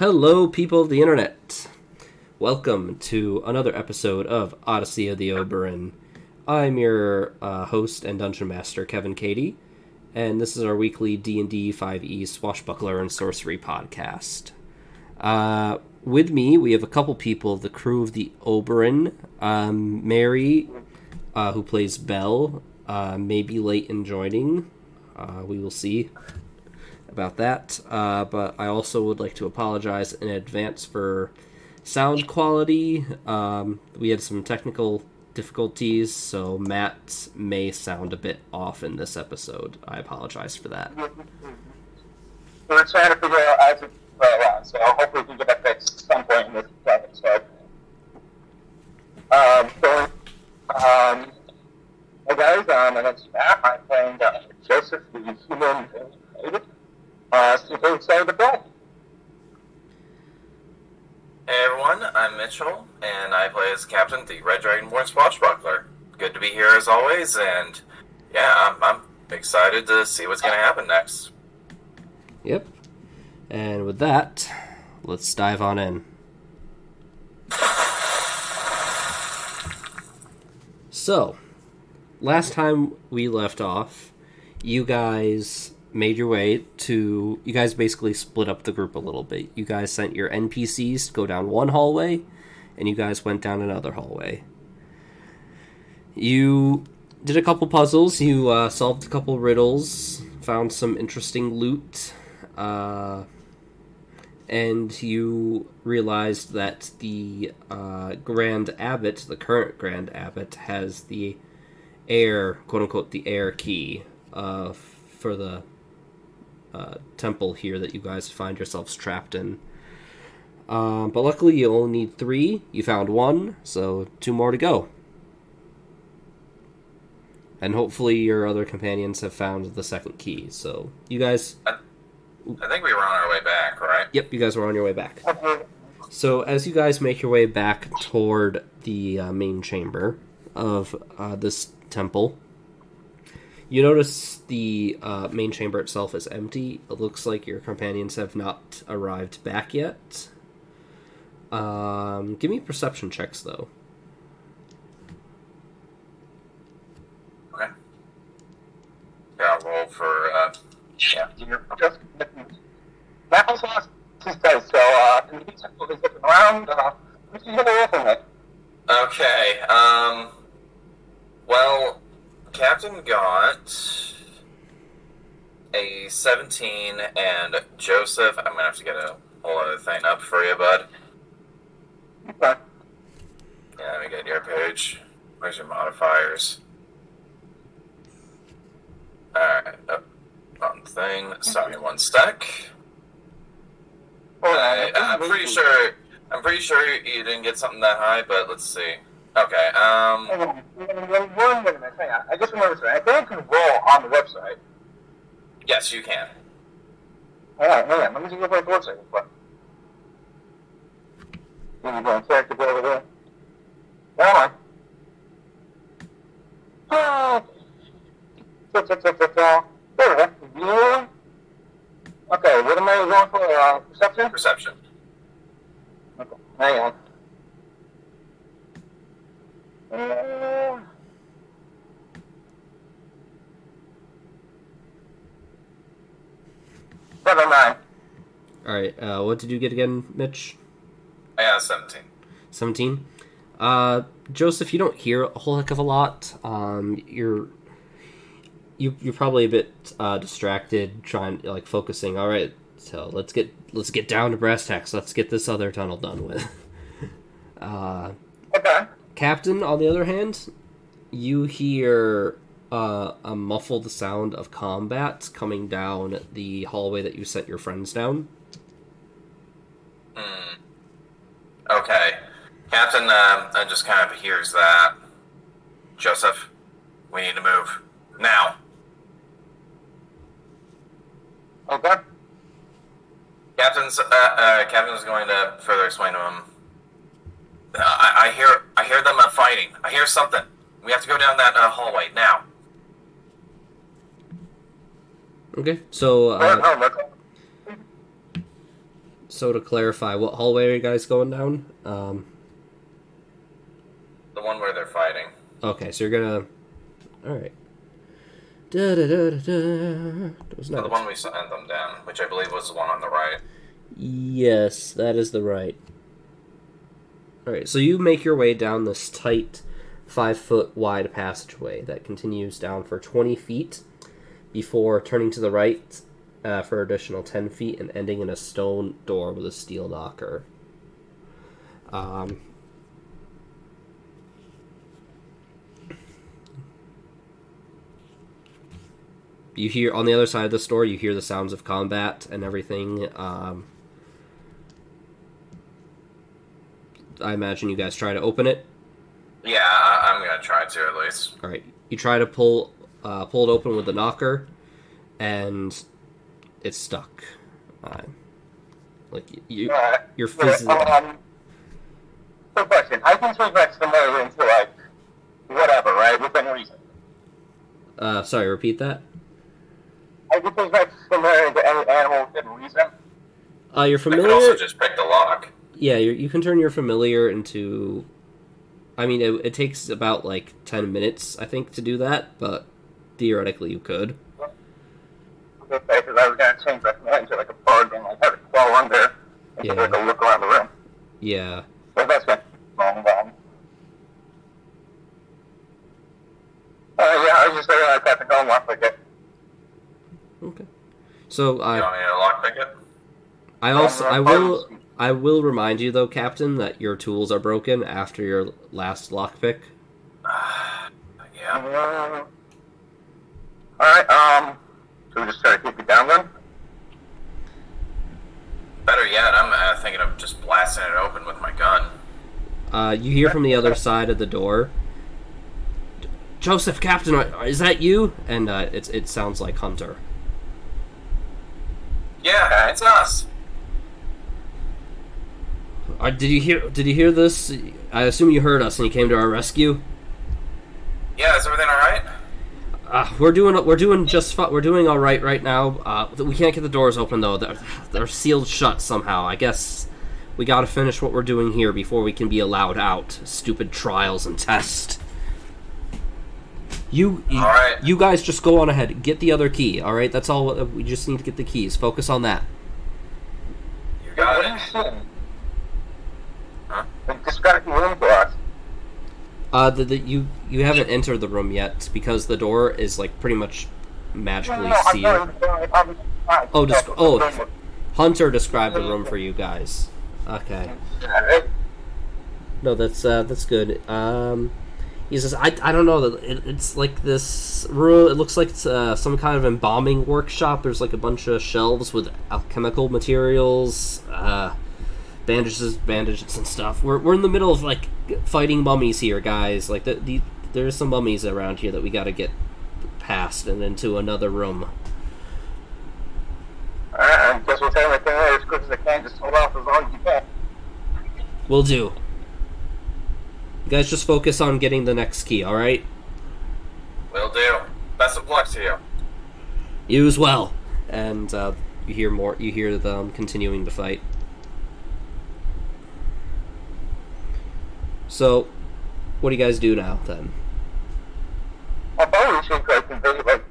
Hello, people of the internet. Welcome to another episode of Odyssey of the Oberon. I'm your uh, host and dungeon master, Kevin Cady, and this is our weekly D&D 5e swashbuckler and sorcery podcast. Uh, with me, we have a couple people, the crew of the Oberon. Um, Mary, uh, who plays Belle, uh, may be late in joining. Uh, we will see about that. Uh, but I also would like to apologize in advance for sound quality. Um, we had some technical difficulties, so Matt may sound a bit off in this episode. I apologize for that. We're trying to figure out how to play around, so hopefully we can get that fixed at some point in this episode. Um, so, um, hey guys, um, my name's Matt. I'm playing uh, Joseph, the human. Uh, super excited to play. Hey everyone, I'm Mitchell, and I play as Captain the Red Dragonborn Swashbuckler. Good to be here as always, and yeah, I'm, I'm excited to see what's going to happen next. Yep. And with that, let's dive on in. So, last time we left off, you guys made your way to. You guys basically split up the group a little bit. You guys sent your NPCs to go down one hallway, and you guys went down another hallway. You did a couple puzzles, you uh, solved a couple riddles, found some interesting loot, uh, and you realized that the uh, Grand Abbot, the current Grand Abbot, has the air, quote unquote, the air key uh, for the uh, temple here that you guys find yourselves trapped in. Um, but luckily, you only need three. You found one, so two more to go. And hopefully, your other companions have found the second key. So, you guys. I think we were on our way back, right? Yep, you guys were on your way back. So, as you guys make your way back toward the uh, main chamber of uh, this temple, you notice the uh, main chamber itself is empty. It looks like your companions have not arrived back yet. Um, give me perception checks, though. Okay. Yeah, I'll roll for, uh, Yeah, you're just Matt also lost his so uh, in the meantime, while looking around, uh, what's he gonna roll for okay, um, well, Captain got a 17, and Joseph, I'm gonna have to get a whole other thing up for you, bud. Okay. Yeah, let me get your page. Where's your modifiers? Alright, up on thing. Sorry, one sec. I, I'm pretty sure. I'm pretty sure you didn't get something that high, but let's see. Okay. Um. Hang on, one, one minute, hang on. I just remembered something. I think you can roll on the website. Yes, you can. Hang on, hang on. Let me just go back to the website. Let me go and check it over there. Hold on. Ah. Ta, ta, ta, ta, ta. There we go. Okay, what am I going for? Uh, perception? Perception. Okay, hang on. Seven nine. Alright, uh, what did you get again, Mitch? I got a 17. 17 uh joseph you don't hear a whole heck of a lot um you're you, you're probably a bit uh distracted trying like focusing all right so let's get let's get down to brass tacks let's get this other tunnel done with uh Okay. Captain on the other hand you hear uh, a muffled sound of combat coming down the hallway that you sent your friends down Hmm. Okay. Captain, um, uh, just kind of hears that. Joseph, we need to move. Now. Okay. Captain's, uh, uh, Captain's going to further explain to him. I, I hear, I hear them uh, fighting. I hear something. We have to go down that uh, hallway now. okay so uh, So to clarify, what hallway are you guys going down? Um, The one where they're fighting. okay, so you're gonna. All right. Da da da da da. That was So the one we sent them down, which I believe was the one on the right. Yes, that is the right. All right, so you make your way down this tight, five foot wide passageway that continues down for twenty feet before turning to the right uh, for additional ten feet and ending in a stone door with a steel knocker. Um, you hear on the other side of the store, you hear the sounds of combat and everything. Um, I imagine you guys try to open it. Yeah, I- I'm gonna try to at least. All right, you try to pull uh, pull it open with the knocker, and it's stuck. Uh, like you, Alright. you're Yeah, physically. um, quick question. I can change my scenario into, like, whatever, right? Within reason. Uh, sorry, repeat that. I can change my scenario into any animal within reason. Uh, you're I could also just pick the lock. Yeah, you you can turn your familiar into. I mean, it, it takes about like ten minutes, I think, to do that, but theoretically you could. Okay, because I was going to change my scenario into, like, a bug and, like, have it crawl under and Yeah. take a look around the room. Yeah. So that's been long, long. Uh, yeah, I was just saying I got the gun lock like it. Okay. So You I want me to lock pick it? I also I will I will remind you though, Captain, that your tools are broken after your last lockpick. Yeah. Um, Alright, um, so we just try to keep it down then? Better yet, I'm uh, thinking of just blasting it open with my gun. Uh, you hear from the other side of the door. Joseph, Captain, is that you? And uh, it's it sounds like Hunter. Yeah, it's us. Uh, did you hear? Did you hear this? I assume you heard us and you came to our rescue. Yeah, is everything all right? Uh, we're doing we're doing just fi- we're doing all right right now. Uh, we can't get the doors open though; they're, they're sealed shut somehow. I guess we got to finish what we're doing here before we can be allowed out. Stupid trials and tests. You, you, All right. you guys just go on ahead. Get the other key. All right, that's all. uh, We just need to get the keys. Focus on that. You got it. Saying? Huh? They just got room for us. Uh, the, the you you haven't entered the room yet because the door is like pretty much No, magically no, I'm sealed. not, I'm, I'm, Oh, I'm- oh. Hunter described the room for you guys. Okay. No, that's uh, that's good. Um, he says, I, I don't know. It, it's like this room. It looks like it's uh, some kind of embalming workshop. There's like a bunch of shelves with alchemical materials, uh, bandages, bandages and stuff. We're, we're in the middle of like fighting mummies here, guys. Like the, the there's some mummies around here that we got to get past and into another room. Alright, I guess we'll take my thing as quick as I can. Just hold off as long as you can. We'll do. You guys just focus on getting the next key, all right? Will do. Best of luck to you. You as well. And uh, you hear more. You hear them continuing to fight. So, what do you guys do now then? I thought we should like invade like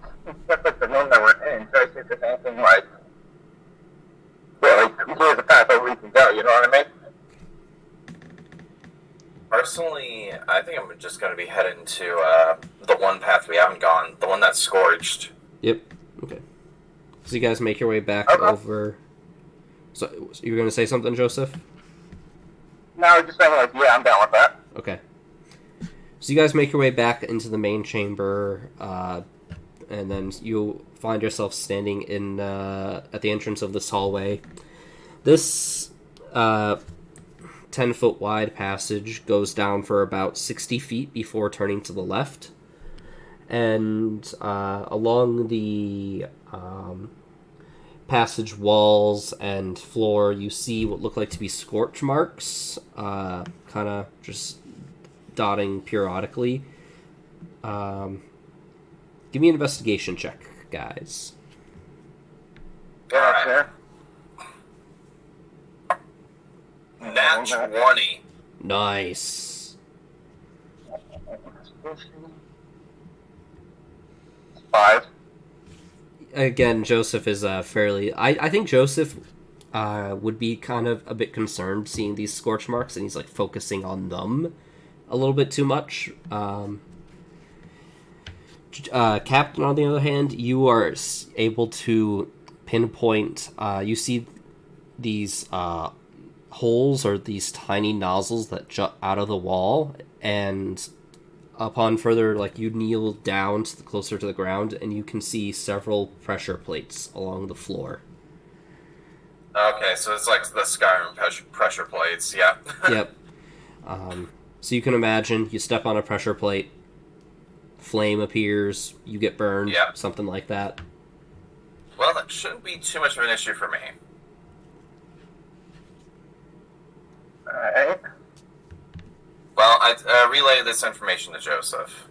just like the room that we're in. Try to see if there's anything like yeah, like here's a path that we can go. You know what I mean? Personally, I think I'm just going to be heading to uh, the one path we haven't gone, the one that's scorched. Yep. Okay. So you guys make your way back Okay. over. So you were going to say something, Joseph? No, just saying like yeah, I'm down with that. Okay. So you guys make your way back into the main chamber, uh, and then you find yourself standing in uh, at the entrance of this hallway. This uh, ten foot wide passage goes down for about sixty feet before turning to the left, and uh, along the um, passage walls and floor, you see what look like to be scorch marks, uh, kind of just dotting periodically. Um, give me an investigation check, guys. Yeah, Alright. Nat 20. Nice. Five. Again, Joseph is uh, fairly. I, I think Joseph uh, would be kind of a bit concerned seeing these scorch marks, and he's like focusing on them a little bit too much. Um, uh, Captain, on the other hand, you are able to pinpoint. Uh, you see these uh, holes or these tiny nozzles that jut out of the wall, and upon further, like you kneel down to the, closer to the ground, and you can see several pressure plates along the floor. Okay, so it's like the Skyrim pressure, pressure plates. Yeah. yep. Um, so you can imagine you step on a pressure plate, flame appears, you get burned, Yeah. something like that. Well, that shouldn't be too much of an issue for me. Alright. Well, I uh, relay this information to Joseph.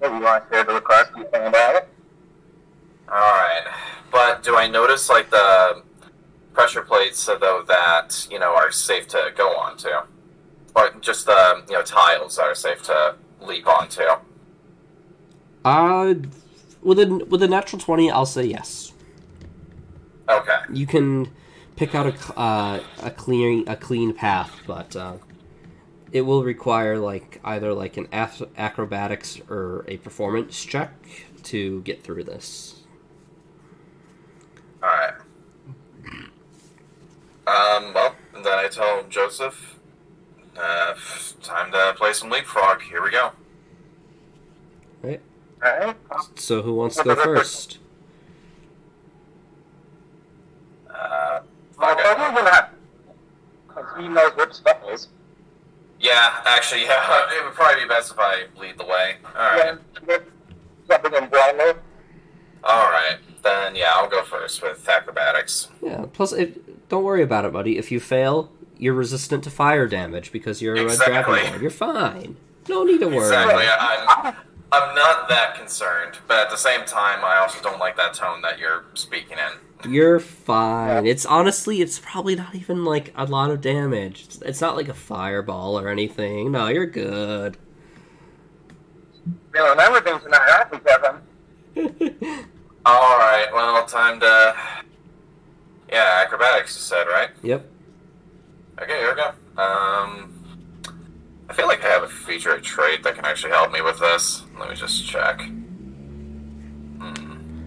Maybe you want to share the request you think about it? Alright. But do I notice, like, the pressure plates, though, that, you know, are safe to go onto? Or just the, you know, tiles that are safe to leap onto? Uh, with a with a natural twenty, I'll say yes. Okay. You can pick out a c- uh, a clean a clean path, but uh, it will require like either like an ath- acrobatics or a performance check to get through this. Alright. Um, well, then I tell Joseph, uh, time to play some leapfrog. Here we go. Right. Alright. So who wants to go first? Uh, Well, okay. probably gonna have. Because he knows what stuff is. Yeah, actually, yeah, it would probably be best if I lead the way. Jumping in blindly. Alright. Then, yeah, I'll go first with acrobatics. Yeah. Plus, if, don't worry about it, buddy. If you fail, you're resistant to fire damage because you're a Exactly. dragonborn. You're fine. No need to worry. Exactly. I'm, I'm not that concerned, but at the same time, I also don't like that tone that you're speaking in. You're fine. It's honestly, it's probably not even like a lot of damage. It's, it's not like a fireball or anything. No, you're good. Feeling everything tonight, aren't we, Kevin? Alright, well, time to. Yeah, acrobatics, you said, right? yep. Okay, here we go. Um, I feel like I have a feature or trait that can actually help me with this. Let me just check. Hmm.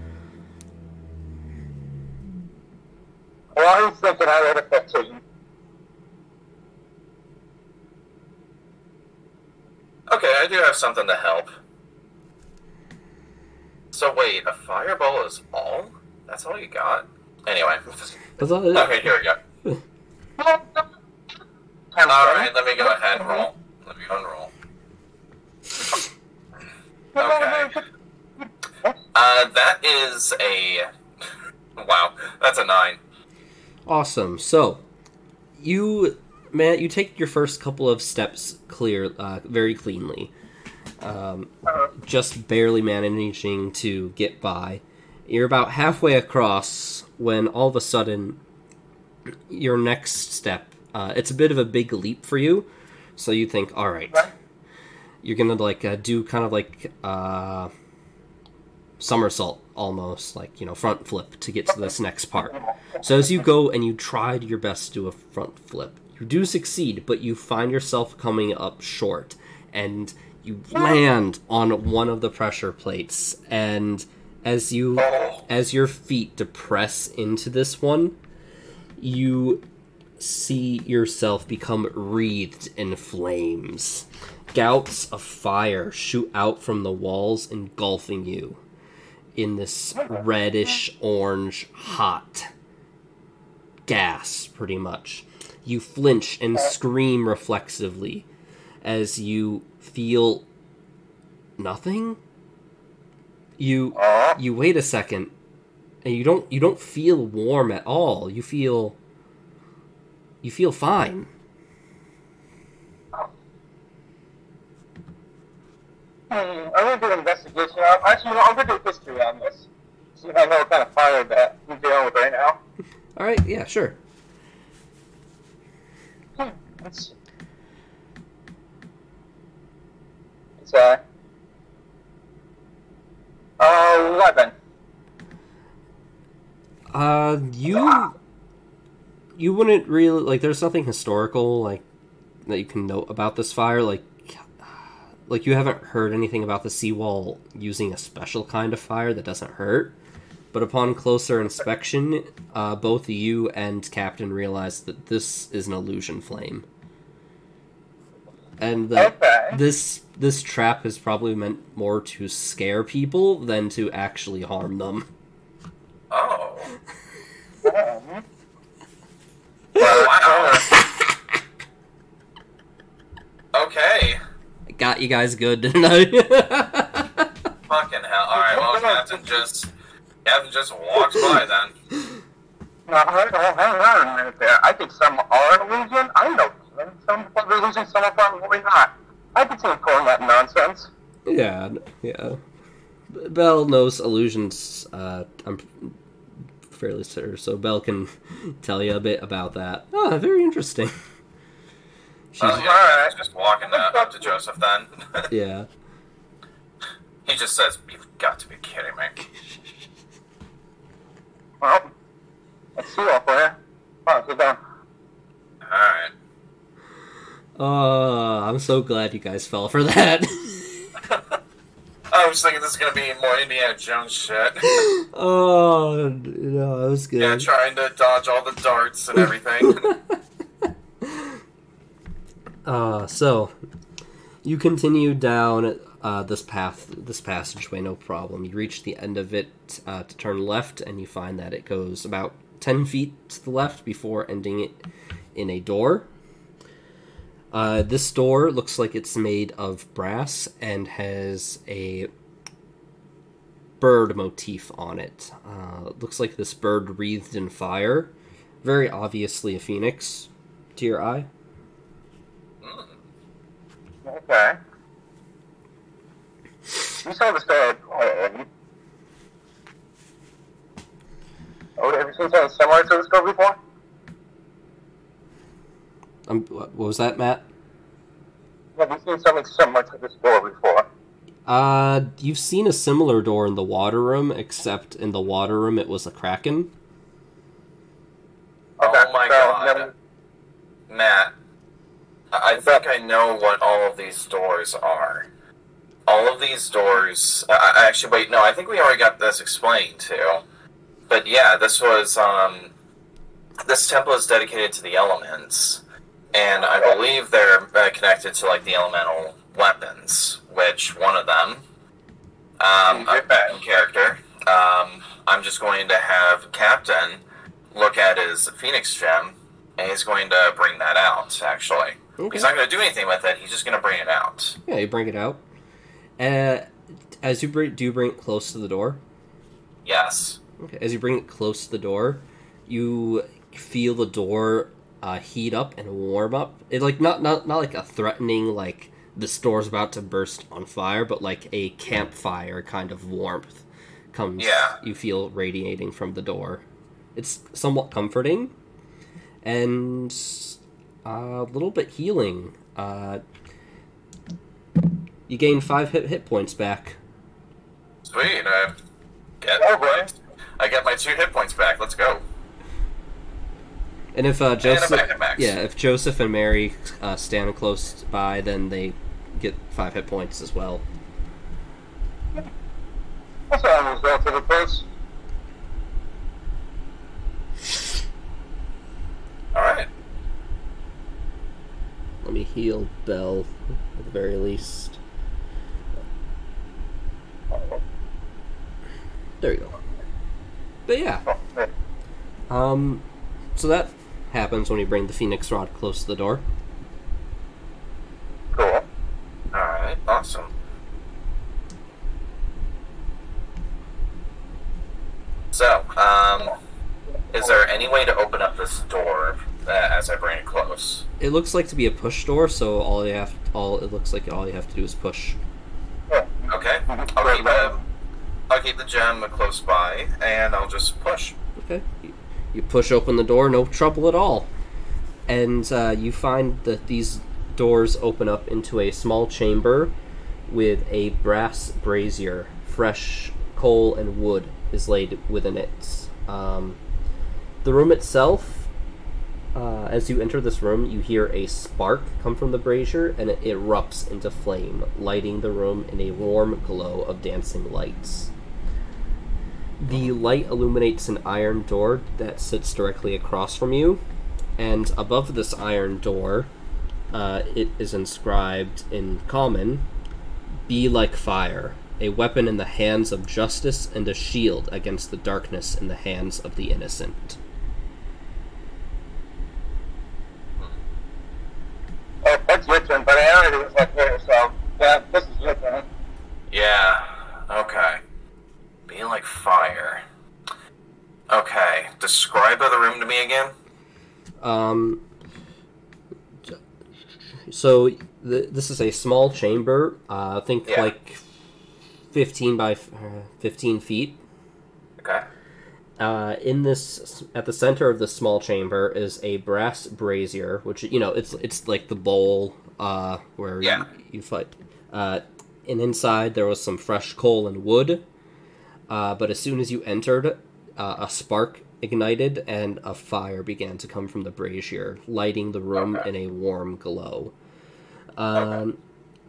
Well, I was thinking I would have fifteen. Okay, I do have something to help. So wait, a fireball is all? That's all you got? Anyway. That's all. Okay, here we go. Alright, let me go ahead and roll. Let me go and roll. Okay. Uh, that is a. Wow, that's a nine. Awesome. So, you, man, you take your first couple of steps clear, uh, very cleanly. Um, just barely managing to get by. You're about halfway across when all of a sudden, your next step. Uh, it's a bit of a big leap for you, so you think, all right, you're gonna like uh, do kind of like uh, somersault almost, like you know, front flip to get to this next part. So as you go and you tried your best to do a front flip, you do succeed, but you find yourself coming up short, and you land on one of the pressure plates, and as you as your feet depress into this one, you see yourself become wreathed in flames. Gouts of fire shoot out from the walls, engulfing you in this reddish orange hot gas, pretty much. You flinch and scream reflexively as you feel nothing. You you wait a second and you don't you don't feel warm at all. You feel you feel fine. Hmm, I'm gonna do an investigation. Uh, Actually, I'm gonna do history on this. See if I know what kind of fire that I'm dealing with right now. All right, yeah, sure. Hmm. It's uh, uh, eleven. Uh, you you wouldn't really like. There's nothing historical like that you can note about this fire. Like, like you haven't heard anything about the seawall using a special kind of fire that doesn't hurt. But upon closer inspection, uh, both you and Captain realize that this is an illusion flame, and that Okay. this this trap is probably meant more to scare people than to actually harm them. Oh. Um, Wow. okay. Got you guys good, didn't I? Fucking hell. Alright, well, Captain just. Captain just walks by then. now, hold on, hang on a minute there. I think some are illusion. I know them. Some are illusions, some of them are not. I can see him calling that nonsense. yeah, yeah. B- Belle knows illusions. Uh, I'm fairly sure, so Belle can tell you a bit about that. Oh, very interesting. She's, Oh, yeah, he's just walking uh, up to Joseph then. yeah. he just says, You've got to be kidding me. Well, let's see up there. Come on, sit down. Alright. Oh, I'm so glad you guys fell for that. I was thinking this is gonna be more Indiana Jones shit. oh, no, that was good. yeah, trying to dodge all the darts and everything. Uh, so you continue down uh, this path, this passageway, no problem. You reach the end of it uh, to turn left, and you find that it goes about ten feet to the left before ending it in a door. Uh, this door looks like it's made of brass and has a bird motif on it. Uh, looks like this bird wreathed in fire. Very obviously a phoenix to your eye. Okay. You saw the story. Oh, oh, have you seen something similar to the story before? Um, what what was that, Matt? Have you seen something similar to this door before? Uh, you've seen a similar door in the water room, except in the water room it was a kraken. Oh my so God. never- Matt, I think I know what all of these doors are. All of these doors. I I- actually, wait, no, I think we already got this explained too. But yeah, this was um, this temple is dedicated to the elements, and I believe they're uh, connected to like the elemental weapons. Which one of them? Um, a character. Um, I'm just going to have Captain look at his Phoenix gem, and he's going to bring that out. Actually, Okay. he's not going to do anything with it. He's just going to bring it out. Yeah, you bring it out. Uh, as you bring, do you bring it close to the door? Yes. Okay. As you bring it close to the door, you feel the door uh, heat up and warm up. It like not not not like a threatening like the store's about to burst on fire, but like a campfire kind of warmth comes. Yeah. You feel radiating from the door. It's somewhat comforting, and a little bit healing. Uh, you gain five hit hit points back. Sweet. I get Oh, boy. I get my two hit points back. Let's go. And if uh, Joseph, back at max. yeah, if Joseph and Mary uh, stand close by, then they get five hit points as well. That's all result of the place. All right. Let me heal Belle at the very least. There you go. But yeah, um, so that happens when you bring the Phoenix Rod close to the door. Cool. All right. Awesome. So, um, is there any way to open up this door uh, as I bring it close? It looks like to be a push door, so all you have, all it looks like all you have to do is push. Yeah. Okay. I'll keep the I'll keep the gem close by, and I'll just push. Okay. You, you push open the door, no trouble at all. and uh, you find that these doors open up into a small chamber with a brass brazier. Fresh coal and wood is laid within it. Um, the room itself, uh, as you enter this room, you hear a spark come from the brazier and it erupts into flame, lighting the room in a warm glow of dancing lights. The light illuminates an iron door that sits directly across from you, and above this iron door, uh, it is inscribed in common Be like fire, a weapon in the hands of justice and a shield against the darkness in the hands of the innocent. Oh, that's your turn, but I already was like there, so yeah, this is your turn. Yeah. Okay. Be like fire. Okay. Describe the room to me again. Um, so th- this is a small chamber. Uh, I think Yeah. like fifteen by f- uh, fifteen feet. Okay. Uh, in this, at the center of this small chamber is a brass brazier, which you know it's it's like the bowl uh, where Yeah. you, you fight. Uh, and inside there was some fresh coal and wood. Uh, but as soon as you entered, uh, a spark ignited and a fire began to come from the brazier, lighting the room Okay. in a warm glow. Um,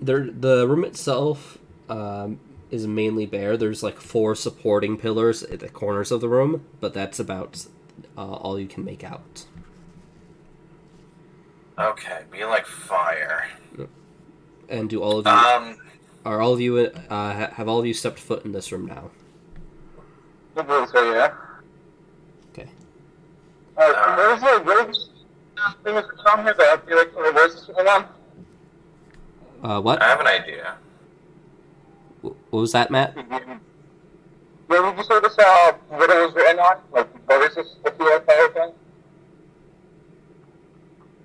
there, the room itself um, is mainly bare. There's like four supporting pillars at the corners of the room, but that's about uh, all you can make out. Okay. Be like fire. And do all of you Um. are all of you uh, have all of you stepped foot in this room now? I believe so, yeah. Okay. Uh, where's the where's thing is from here that I feel like where's this one? Uh, what? I have an idea. What was that, Matt? Where would you say this uh what it was written on? Like what is this the feel fire thing?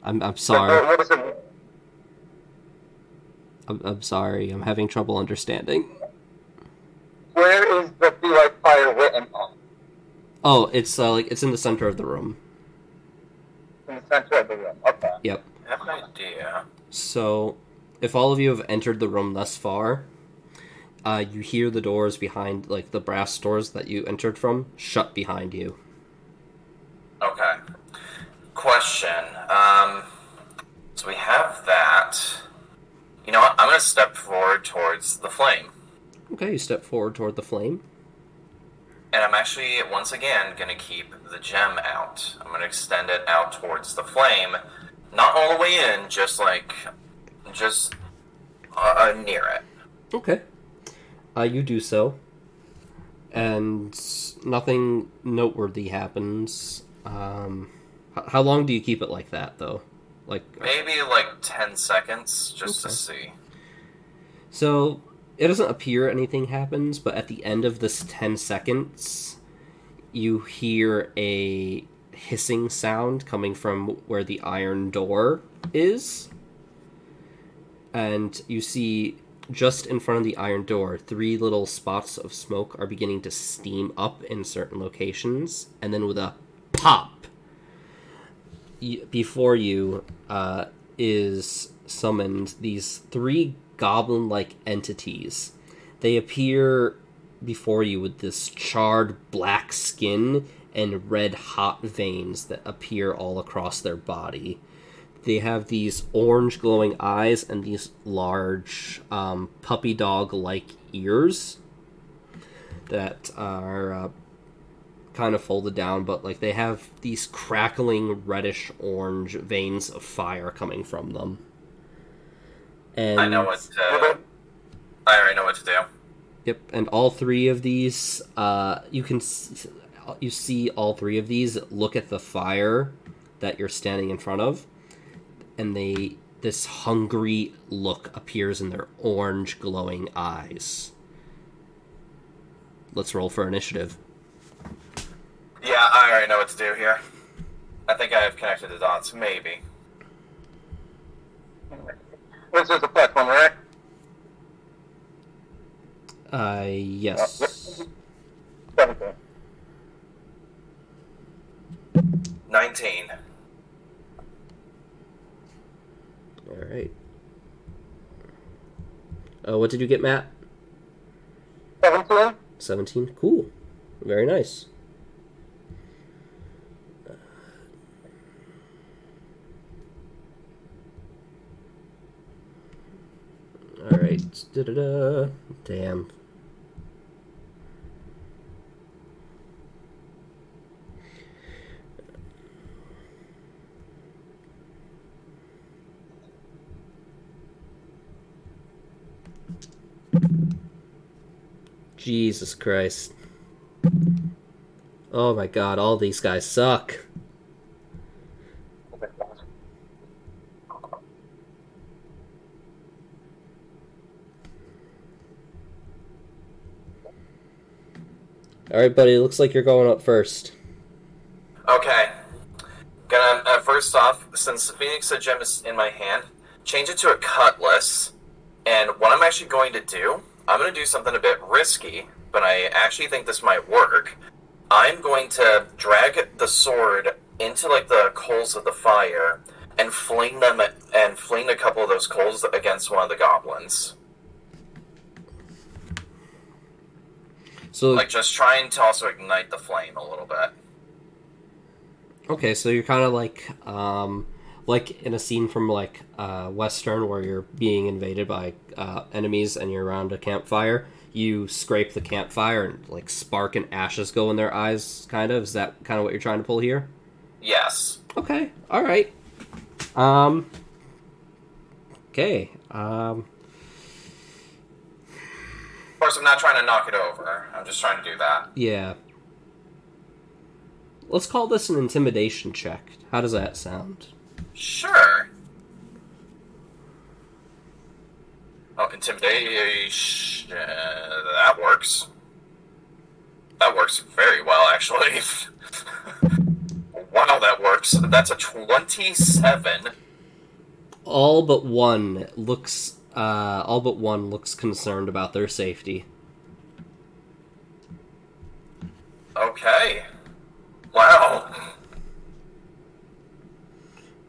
I'm I'm sorry. what- what is it? I'm, I'm sorry. I'm having trouble understanding. Where is the feel like fire written on? Oh, it's uh, like it's in the center of the room. In the center of the room. Okay. Yep. I have an idea. So, if all of you have entered the room thus far, uh, you hear the doors behind, like the brass doors that you entered from, shut behind you. Okay. Question. Um. So we have that. You know what? I'm gonna step forward towards the flame, Okay, you step forward toward the flame. and I'm actually once again gonna keep the gem out. I'm gonna extend it out towards the flame, not all the way in, just like, just uh, near it. Okay. Uh, you do so. And nothing noteworthy happens. Um, h- how long do you keep it like that, though? Like, Maybe like ten seconds, just Okay. to see. So it doesn't appear anything happens, but at the end of this 10 seconds, you hear a hissing sound coming from where the iron door is. And you see just in front of the iron door, three little spots of smoke are beginning to steam up in certain locations. And then with a pop, before you uh, is summoned these three goblin like entities. They appear before you with this charred black skin and red hot veins that appear all across their body. They have these orange glowing eyes and these large um, puppy dog like ears that are uh, kind of folded down, but like they have these crackling reddish orange veins of fire coming from them. And I know what. To, I already know what to do. Yep, and all three of these, uh, you can you see all three of these look at the fire that you're standing in front of, and they this hungry look appears in their orange glowing eyes. Let's roll for initiative. Yeah, I already know what to do here. I think I have connected the dots. Maybe. This is the first one, right? Uh, yes. Nineteen. All right. Uh, what did you get, Matt? 17? 17. Cool. Very nice. All right. Da-da-da. Damn. Jesus Christ. Oh my god, all these guys suck. Alright, buddy, looks like you're going up first. Okay. Gonna uh, first off, since the Phoenix gem is in my hand, change it to a cutlass. And what I'm actually going to do, I'm going to do something a bit risky, but I actually think this might work. I'm going to drag the sword into like the coals of the fire and fling them and fling a couple of those coals against one of the goblins. So, Like just trying to also ignite the flame a little bit. okay, so you're kind of like, um, like in a scene from like uh, Western where you're being invaded by uh, enemies and you're around a campfire. You scrape the campfire and like spark and ashes go in their eyes. Kind of is that kind of what you're trying to pull here? Yes. Okay, all right. Um. Okay. Um. Of course, I'm not trying to knock it over. I'm just trying to do that. Yeah. Let's call this an intimidation check. How does that sound? Sure. Oh, intimidation. That works. That works very well, actually. wow, that works. That's a 27. All but one looks. Uh, all but one looks concerned about their safety. Okay. Wow.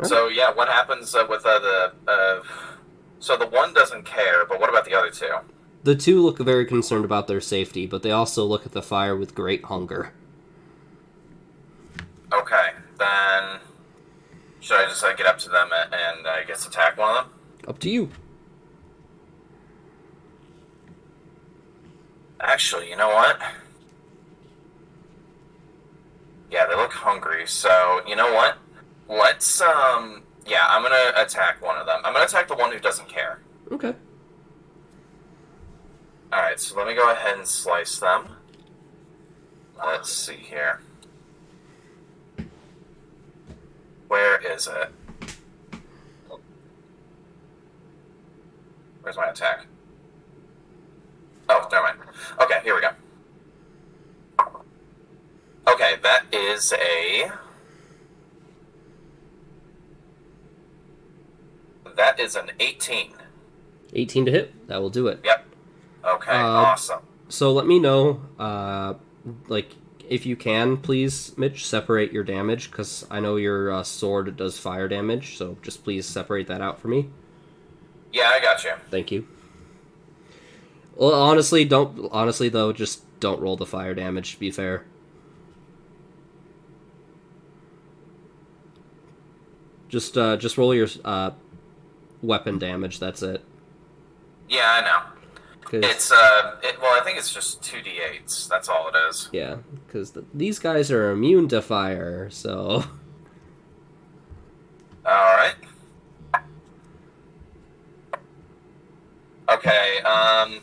So, yeah, what happens uh, with uh, the. Uh, so the one doesn't care, but what about the other two? The two look very concerned about their safety, but they also look at the fire with great hunger. Okay, then. Should I just uh, get up to them and, and I guess attack one of them? Up to you. Actually, you know what? Yeah, they look hungry. So, you know what? Let's um yeah, I'm to attack one of them. I'm to attack the one who doesn't care. Okay. All right, so let me go ahead and slice them. Let's see here. Where is it? Where's my attack? Oh, never mind. Okay, here we go. Okay, that is a. That is an 18. 18 to hit. That will do it. Yep. Okay, Uh, awesome. So let me know, uh, like, if you can, please, Mitch, separate your damage, because I know your uh, sword does fire damage, so just please separate that out for me. Yeah, I got you. Thank you. Well, honestly, don't. Honestly, though, just don't roll the fire damage, to be fair. Just, uh, just roll your, uh, weapon damage, that's it. Yeah, I know. It's uh, it, well, I think it's just two d8s. That's all it is. Yeah, because the, these guys are immune to fire, so. All right. Okay. Um,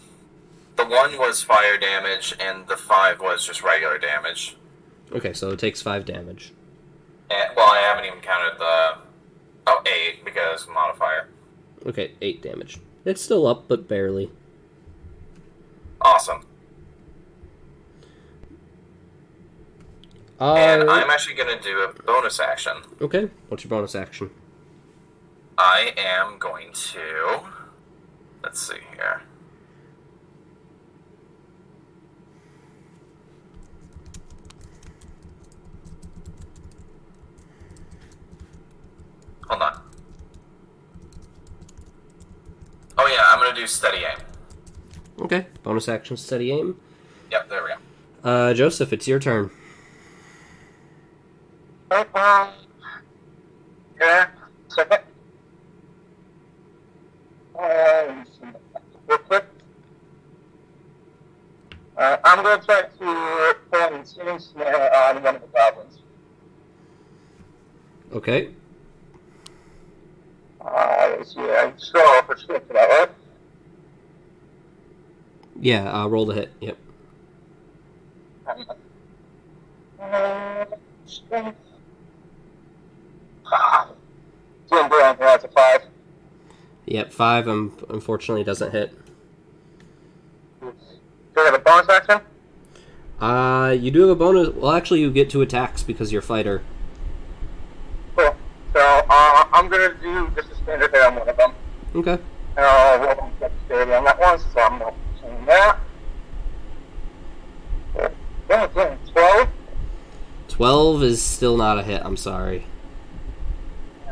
the one was fire damage, and the five was just regular damage. Okay, so it takes five damage. And, well, I haven't even counted the oh eight because modifier. Okay, eight damage. It's still up, but barely. Awesome. Uh, And I'm actually gonna do a bonus action. okay, what's your bonus action? I am going to. Let's see here. Hold on. Use steady aim. Okay. Bonus action, steady aim. Yep, there we go. Uh, Joseph, it's your turn yeah, second. Um, real quick. Uh, I'm going to try to put an insane snare on one of the goblins. Okay. Uh, let's see, I'm sure for sure for that, right? Yeah. Uh, roll the hit. Yep. Strength. Didn't do anything, that's a five. Yep. Five. Um, unfortunately, doesn't hit. Do I have a bonus action? Uh, you do have a bonus. Well, actually, you get two attacks because you're fighter. Cool. So, uh, I'm gonna do just a standard hit on one of them. Okay. And I'll roll some dexterity on that one, so I'm not that. Yeah, yeah, 12. Twelve is still not a hit. I'm sorry.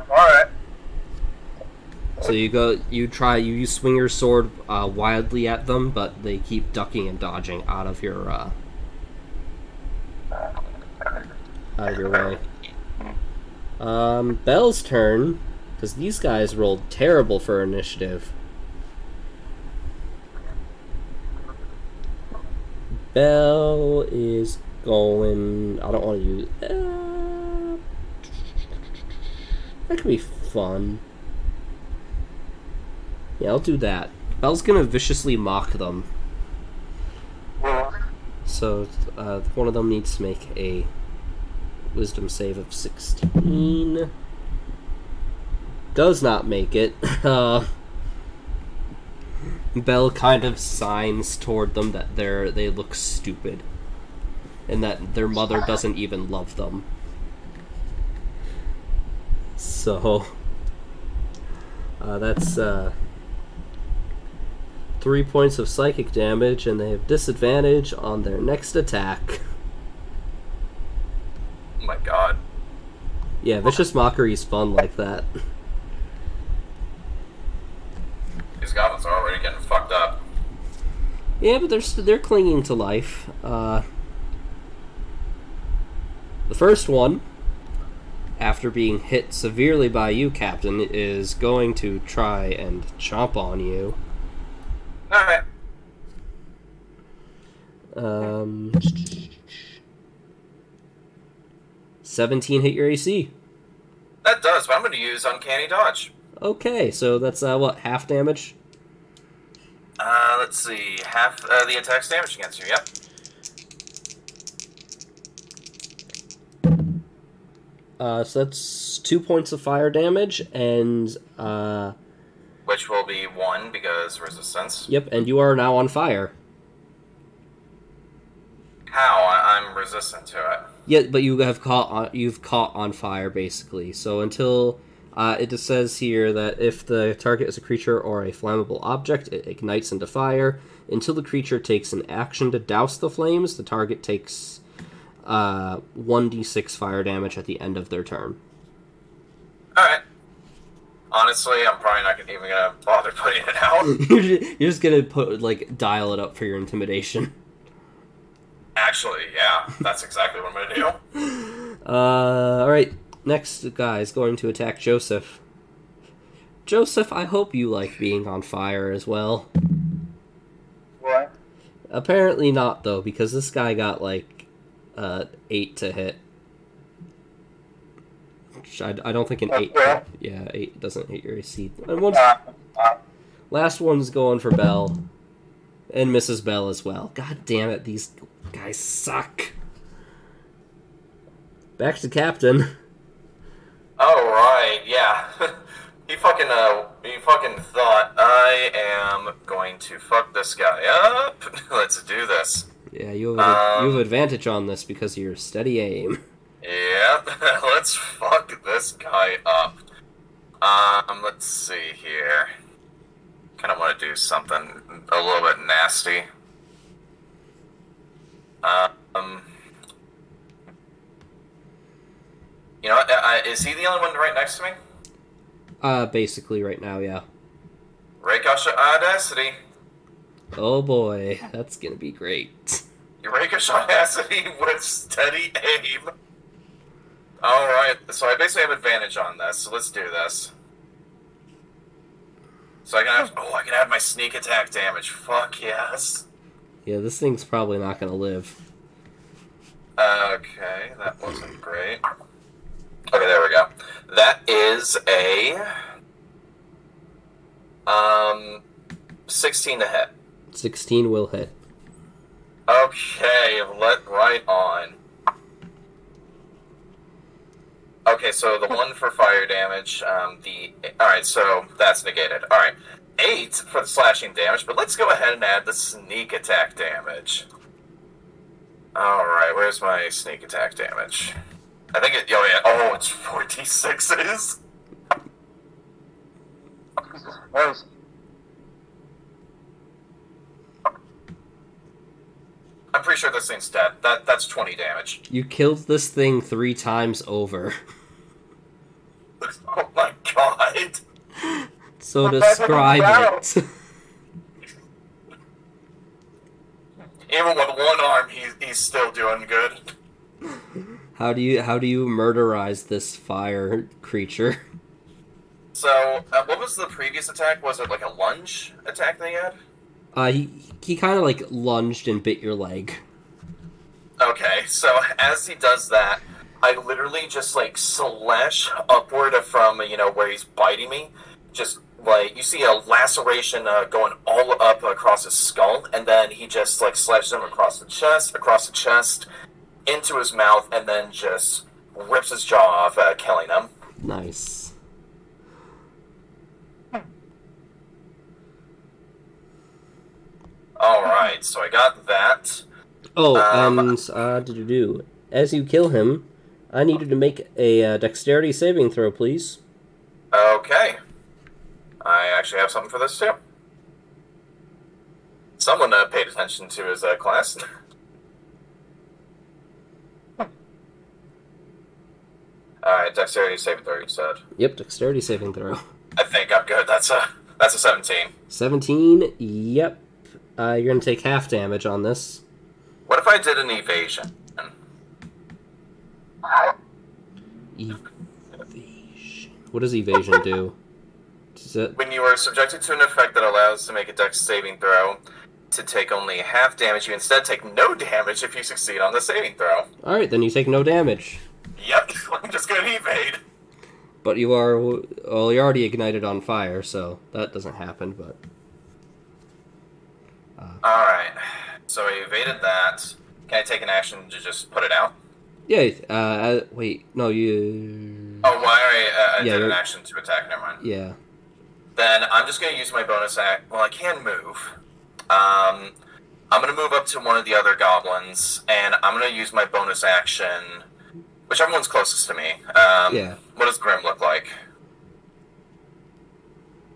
Alright. So you go, you try, you swing your sword uh, wildly at them, but they keep ducking and dodging out of your uh, out of your way. Um, Belle's turn because these guys rolled terrible for initiative. Belle is going. I don't want to use. Uh, that could be fun. Yeah, I'll do that. Belle's gonna viciously mock them. So uh, one of them needs to make a wisdom save of 16. Does not make it. Uh, Belle kind of signs toward them that they're they look stupid, and that their mother doesn't even love them. So uh, that's uh, three points of psychic damage, and they have disadvantage on their next attack. Oh my god. Yeah, vicious mockery is fun like that. These goblins are already getting fucked up. Yeah, but they're they're clinging to life. Uh, the first one, after being hit severely by you, Captain, is going to try and chomp on you. Alright. Um, seventeen hit your AC. That does, but I'm going to use Uncanny Dodge. Okay, so that's uh, what half damage. Uh, let's see. Half uh, the attack's damage against you, yep. Uh, so that's two points of fire damage, and uh, Which will be one because resistance. yep, and you are now on fire. How? I- I'm resistant to it. Yeah, but you have caught on, you've caught on fire basically. So until uh, it just says here that if the target is a creature or a flammable object, it ignites into fire. Until the creature takes an action to douse the flames, the target takes uh, 1d6 fire damage at the end of their turn. Alright. Honestly, I'm probably not even gonna bother putting it out. you're just gonna put like dial it up for your intimidation. Actually, yeah, that's exactly what I'm gonna do. Uh, all right. Next guy is going to attack Joseph. Joseph, I hope you like being on fire as well. What? Apparently not though, because this guy got like uh eight to hit. I, I don't think an eight. Okay. Yeah, eight doesn't hit your AC. And uh, last one's going for Belle, and Mrs. Belle as well. God damn it, these guys suck. Back to Captain. Oh right, yeah. he fucking uh, he fucking thought I am going to fuck this guy up. Let's do this. Yeah, you have, Um, you have advantage on this because of your steady aim. Yeah, let's fuck this guy up. Um, let's see here. Kind of want to do something a little bit nasty. Um, you know, what, uh, is he the only one right next to me? Uh, basically, right now, yeah. Rakish Audacity. Oh boy, that's gonna be great. Eureka Audacity with steady aim. Alright, so I basically have advantage on this, so let's do this. So I can have oh I can have my sneak attack damage. Fuck yes. Yeah, this thing's probably not gonna live. Okay, that wasn't great. Okay, there we go. That is a um sixteen to hit. 16 will hit. Okay, let right on. Okay, so the one for fire damage, um, the all right, so that's negated. All right, eight for the slashing damage, but let's go ahead and add the sneak attack damage. All right, where's my sneak attack damage? I think it. Oh yeah. Oh, it's forty sixes. Jesus Christ. I'm pretty sure this thing's dead. That that's twenty damage. You killed this thing three times over. Oh my god. So Well, that's describe it. Even with one arm, he's he's still doing good. How do you how do you murderize this fire creature? So, uh, what was the previous attack? Was it like a lunge attack they had? Uh, he he kind of like lunged and bit your leg. Okay, so as he does that, I literally just like slash upward from you know where he's biting me. Just like you see a laceration uh, going all up across his skull, and then he just like slashes him across the chest, across the chest, into his mouth, and then just rips his jaw off, uh, killing him. Nice. All right, so I got that. Oh, Um, and uh, did you do? As you kill him, I need you to make a uh, dexterity saving throw, please. Okay. I actually have something for this too. Someone uh, paid attention to his uh, class. Alright, dexterity saving throw, you said. Yep, dexterity saving throw. I think I'm good. That's a that's a 17. 17. Yep. Uh, you're gonna take half damage on this. What if I did an evasion? Evasion. What does evasion do? Does it? When you are subjected to an effect that allows to make a dex saving throw to take only half damage, you instead take no damage if you succeed on the saving throw. All right, then you take no damage. Yep, I'm just gonna evade. But you are well. You're already ignited on fire, so that doesn't happen. But Alright, so I evaded that. Can I take an action to just put it out? yeah. Uh, uh, wait. No, you. Oh, why? well, I, uh, I Yeah, did an you're- action to attack. Never mind. Yeah. Then I'm just to use my bonus act. Well, I can move. Um, I'm to move up to one of the other goblins, and I'm to use my bonus action. Whichever one's closest to me. Um, Yeah. What does Grim look like?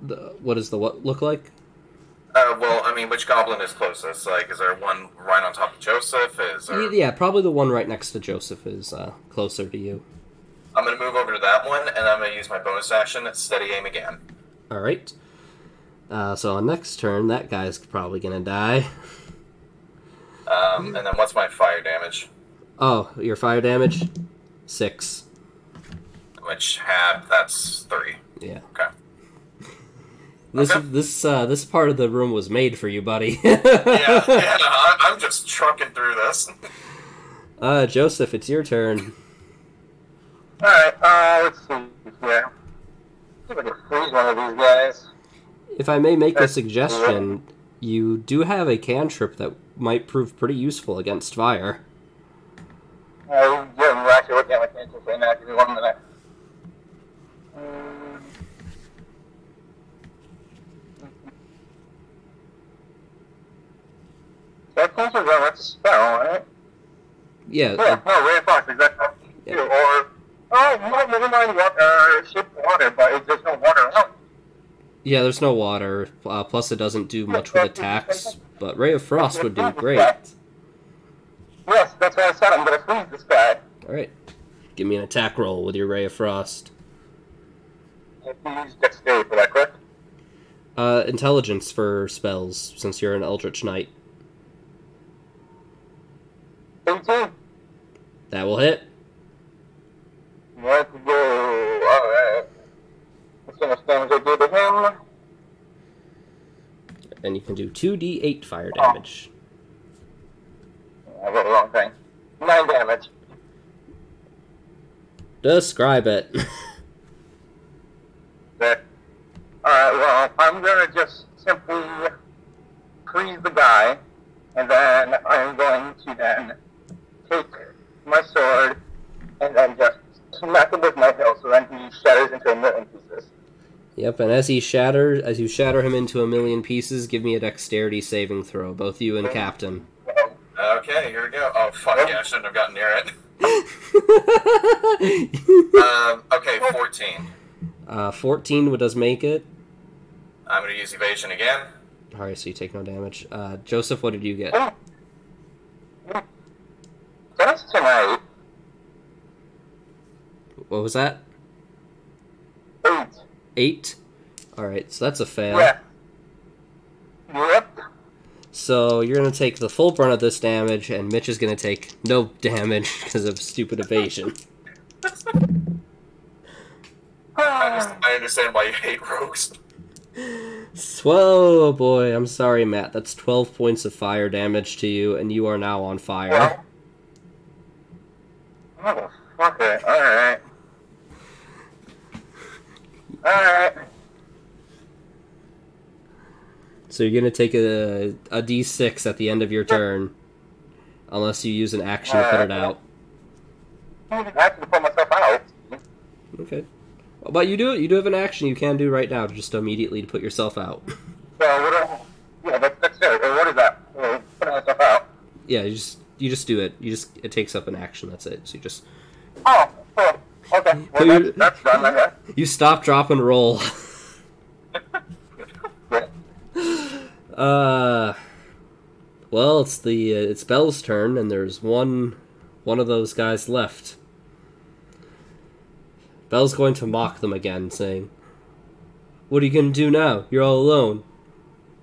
The, what does the what look like? Uh, well, I mean, which goblin is closest? Like, is there one right on top of Joseph? Is there... Yeah, probably the one right next to Joseph is uh, closer to you. I'm going to move over to that one, and I'm going to use my bonus action, steady aim again. All right. Uh, so on next turn, that guy's probably gonna die. Um, and then what's my fire damage? Oh, your fire damage, six. Which had that's three. Yeah. Okay. This Okay. this uh, this part of the room was made for you, buddy. Yeah, yeah. I, I'm just trucking through this. Uh, Joseph, it's your turn. Alright, uh, let's see here. See if I can freeze one of these guys. If I may make a That's- suggestion, you do have a cantrip that might prove pretty useful against fire. Uh, yeah, we're actually looking at my cancel right now. Give me one minute. Um, That cancel gun, that's a spell, right? Yeah. Yeah, no, Ray of Frost, exactly. Yeah. Or, oh, no, never mind, water, uh, Shape Water, but it's just no water. Yeah, there's no water. Uh, plus, it doesn't do much with attacks. But Ray of Frost would do great. Yes, that's what I said. I'm gonna freeze this guy. All right. give me an attack roll with your Ray of Frost. You use dexterity for that, correct? Uh, intelligence for spells, since you're an Eldritch Knight. 18. That will hit. Let's go. Alright. Let's see how much damage I do to him. And you can do 2d8 fire Oh. damage. I wrote the wrong thing. 9 damage. Describe it. That. Alright, well, I'm gonna just simply freeze the guy, and then I'm going to then take my sword and then just smack him with my hilt so then he shatters into a million pieces. yep, and as he shatters, as you shatter him into a million pieces, give me a dexterity saving throw, both you and Captain. Okay, here we go. Oh fuck yeah, I shouldn't have gotten near it. uh, Um, okay, 14. 14 does make it. I'm gonna use evasion again. Alright, so you take no damage. Uh, Joseph, what did you get? That's tonight. What was that? Eight. Eight? Alright, so that's a fail. Yeah. Yep. So you're gonna take the full brunt of this damage, and Mitch is gonna take no damage because of stupid evasion. I understand, I understand why you hate rogues. Whoa, boy, I'm sorry, Matt. That's 12 points of fire damage to you, and you are now on fire. Motherfucker. Alright. Alright. So you're gonna take a, a d6 at the end of your turn, unless you use an action to put it out. I have to pull myself out. Okay. But you do it. You do have an action you can do right now, just immediately to put yourself out. Do yeah, that's, that's it. What is that? Uh, Putting myself out. Yeah, you just you just do it. You just it takes up an action. That's it. So you just Oh, okay. Well, that's, that's done, you stop, drop, and roll. Uh, well, it's the uh, it's Belle's turn, and there's one one of those guys left. Belle's going to mock them again, saying, "What are you going to do now? You're all alone.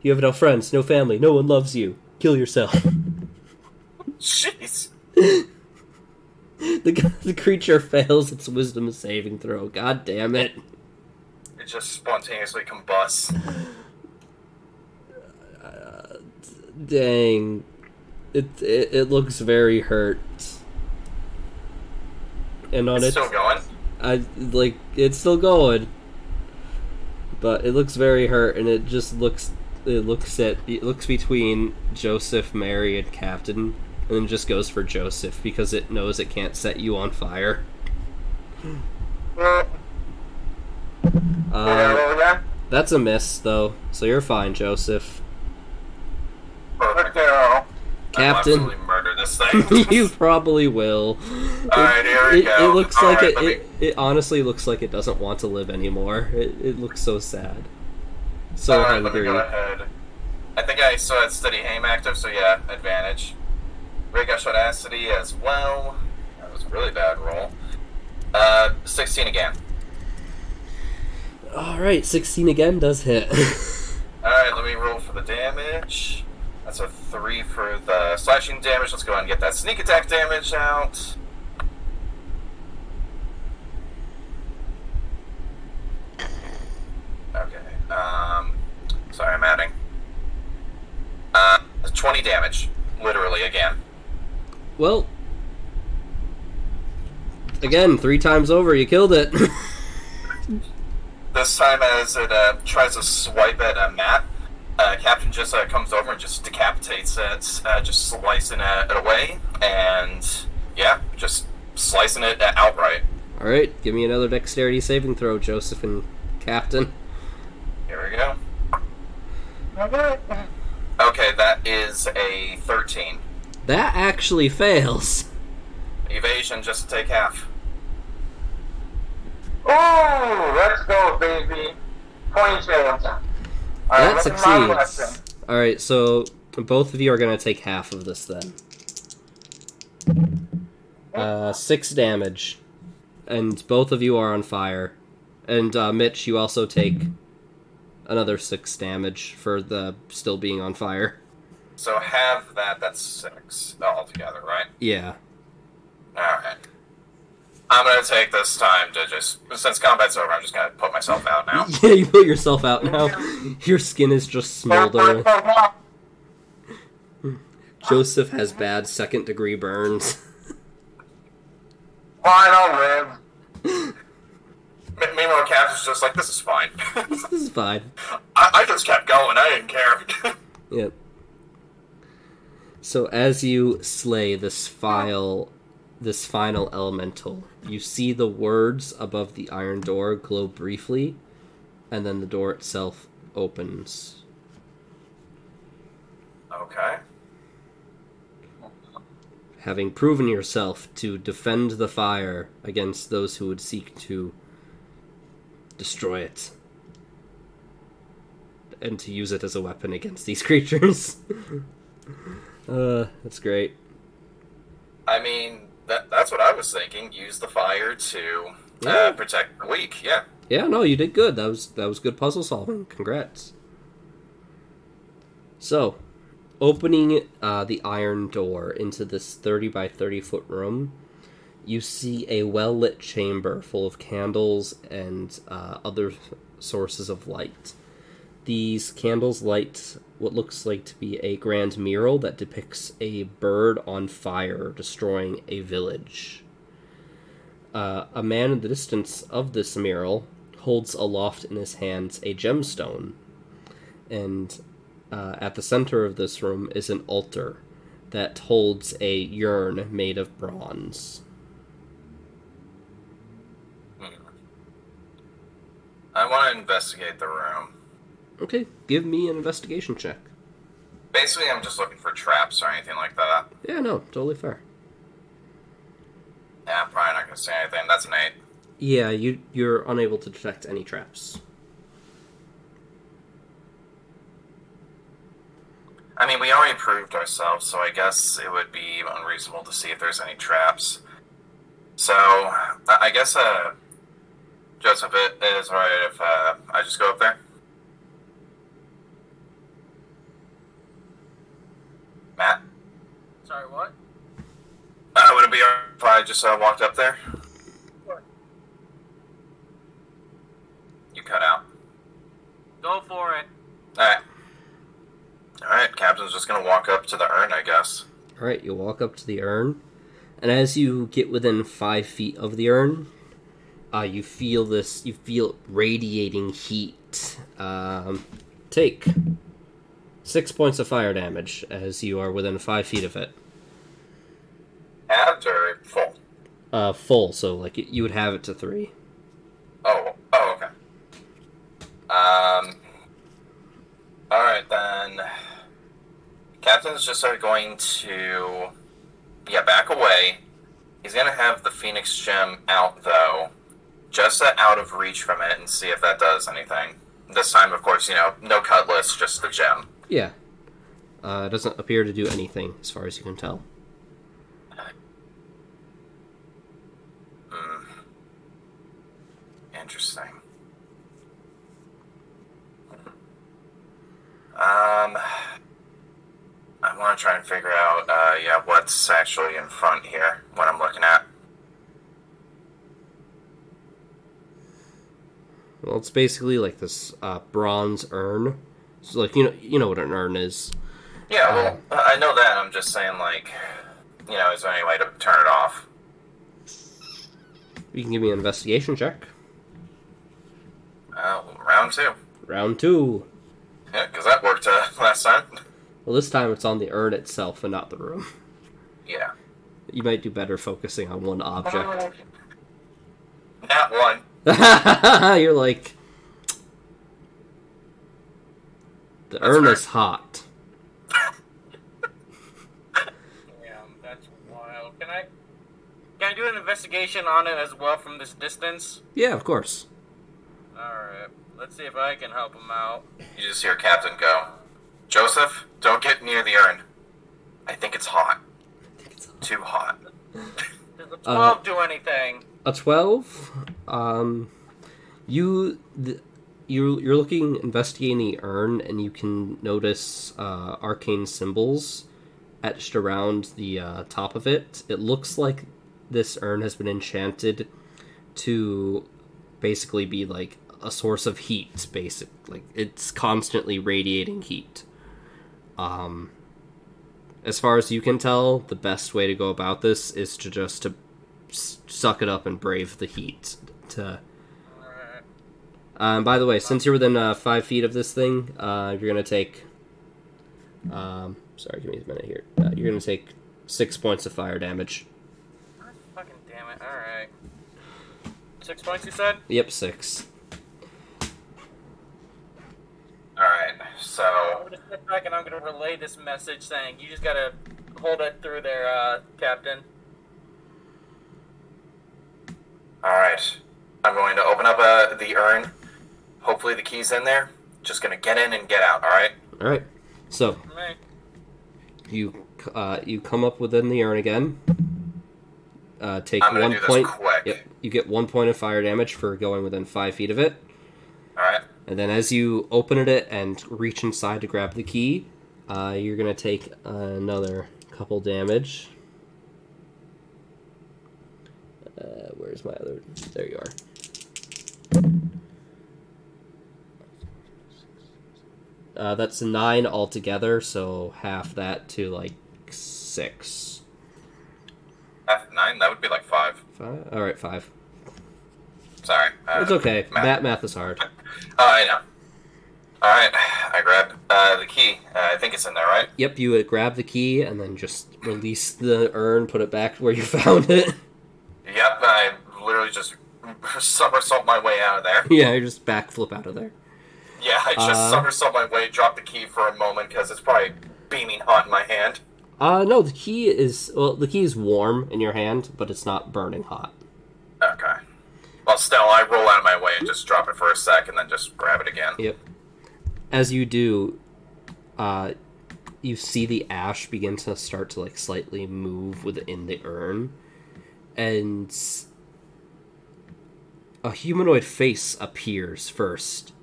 You have no friends, no family, no one loves you. Kill yourself." Jeez. the the creature fails its wisdom saving throw. God damn it! It just spontaneously combusts. Dang, it it, it looks very hurt. And on It's its still going. I like it's still going, but it looks very hurt, and it just looks it looks at it looks between Joseph, Mary, and Captain, and then just goes for Joseph because it knows it can't set you on fire. Uh, that's a miss though, so you're fine, Joseph. Perfect. go. Captain. Murder this thing. you probably will. Alright, here we it, go. It looks like Alright, it, me- it. It honestly looks like it doesn't want to live anymore. It, it looks so sad. So Alright, me hungry. I think I still had steady aim active, so yeah, advantage. Ray got shot acity as well. That was a really bad roll. Uh, 16 again. All right, sixteen again does hit. Alright, let me roll for the damage. That's a 3 for the slashing damage. Let's go ahead and get that sneak attack damage out. Okay, um, sorry, I'm adding. Uh, 20 damage. Literally, again. well, again, three times over, you killed it. This time, as it uh, tries to swipe at uh, Matt, uh, Captain just uh, comes over and just decapitates it, uh, just slicing it, it away, and yeah, just slicing it uh, outright. All right, give me another dexterity saving throw, Joseph and Captain. Here we go. Okay. Okay, that is a 13. That actually fails. Evasion, just to take half. Oh, let's go, baby. 22. Alright, that mind succeeds. All right, so both of you are gonna take half of this then. Uh, six damage, and both of you are on fire. And uh, Mitch, you also take another six damage for the still being on fire. So have that. That's six altogether, right? Yeah. All right. I'm gonna take this time to just since combat's over. I'm just gonna put myself out now. Yeah, you put yourself out now. Your skin is just smoldering. Joseph has bad second degree burns. Fine, I'll live. M- Meanwhile, Caps is just like, "This is fine." this is fine. I-, I just kept going. I didn't care. Yep. So as you slay this file, this final elemental, you see the words above the iron door glow briefly, and then the door itself opens. okay. Having proven yourself to defend the fire against those who would seek to destroy it, and to use it as a weapon against these creatures. uh, that's great. I mean, that that's what I was thinking. Use the fire to Yeah. uh, protect the weak. Yeah. Yeah, no, you did good. That was that was good puzzle solving. Congrats. So, opening uh, the iron door into this thirty by thirty foot room, you see a well lit chamber full of candles and uh, other sources of light. These candles light what looks like to be a grand mural that depicts a bird on fire destroying a village. Uh, a man in the distance of this mural holds aloft in his hands a gemstone, and uh, at the center of this room is an altar that holds a urn made of bronze. Hmm. I want to investigate the room. Okay, give me an investigation check. Basically, I'm just looking for traps or anything like that. Yeah, no, totally fair. Yeah, I'm probably not gonna say anything. That's an eight. Yeah, you you're unable to detect any traps. I mean, we already proved ourselves, so I guess it would be unreasonable to see if there's any traps. So, I guess, uh, Joseph, it is right if uh, I just go up there. Matt, Sorry, what? uh, would it be if I just uh, walked up there? Sure. You cut out. Go for it. Alright. Alright, Captain's just gonna walk up to the urn, I guess. All right, you walk up to the urn, and as you get within five feet of the urn, uh, you feel this. You feel radiating heat. Um, take six points of fire damage as you are within five feet of it. Halved or full? Uh, full, so like you would have it to three. Oh, oh, okay. Um. All right then. Captain's just going to, yeah, back away. He's gonna have the Phoenix gem out though, just out of reach from it, and see if that does anything. This time, of course, you know, no cutlass, just the gem. Yeah. Uh, it doesn't appear to do anything as far as you can tell. Hmm. Interesting. Um, I want to try and figure out, uh, yeah, what's actually in front here, what I'm looking at. Well, it's basically like this uh, bronze urn. So, like you know, you know what an urn is. Yeah, well, I know that. I'm just saying, like, you know, is there any way to turn it off? You can give me an investigation check. Uh, round two. Round two. Yeah, because that worked uh, last time. Well, this time it's on the urn itself and not the room. Yeah. You might do better focusing on one object. That one. You're like. The That's urn is hot. Yeah, that's wild. Can I? Can I do an investigation on it as well from this distance? Yeah, of course. All right. Let's see if I can help him out. You just hear Captain go, Joseph, don't get near the urn. I think it's hot. Think it's hot. Too hot. Does the Uh, twelve do anything? A 12? Um. You. Th- you you're looking investigating the urn, and you can notice uh, arcane symbols etched around the uh, top of it. It looks like this urn has been enchanted to basically be like a source of heat. Basic, like it's constantly radiating heat. Um, as far as you can tell, the best way to go about this is to just to suck it up and brave the heat. To. Um, by the way, since you're within uh, five feet of this thing, uh, you're gonna take. Um, sorry, give me a minute here. Uh, you're gonna take six points of fire damage. God fucking damn it. Alright. Six points, you said? Yep, six. Alright, so. I'm gonna sit back and I'm gonna relay this message saying you just gotta hold it through there, uh, Captain. Alright. I'm going to open up uh, the urn. Hopefully the key's in there. Just gonna get in and get out, alright? All right. So Me. you uh, you come up within the urn again. Uh, take I'm one do this point. quick. Yep. You get one point of fire damage for going within five feet of it. Alright? And then as you open it and reach inside to grab the key, uh, you're gonna take another couple damage. Uh, where's my other? There you are. Uh, that's nine altogether, so half that to like six. Half nine? That would be like five. Five. All right, five. Sorry. Uh, It's okay. math. Math math is hard. Oh, I know. Alright, I grab uh, the key. Uh, I think it's in there, right? Yep, you would grab the key and then just release the urn, put it back where you found it. Yep, I literally just somersault my way out of there. yeah, you just backflip out of there. Yeah, I just Uh, somersault my way, drop the key for a moment because it's probably beaming hot in my hand. Uh, no, the key is well, the key is warm in your hand, but it's not burning hot. Okay. Well, still, I roll out of my way and just drop it for a sec and then just grab it again. Yep. As you do, uh, you see the ash begin to start to like slightly move within the urn, and a humanoid face appears first,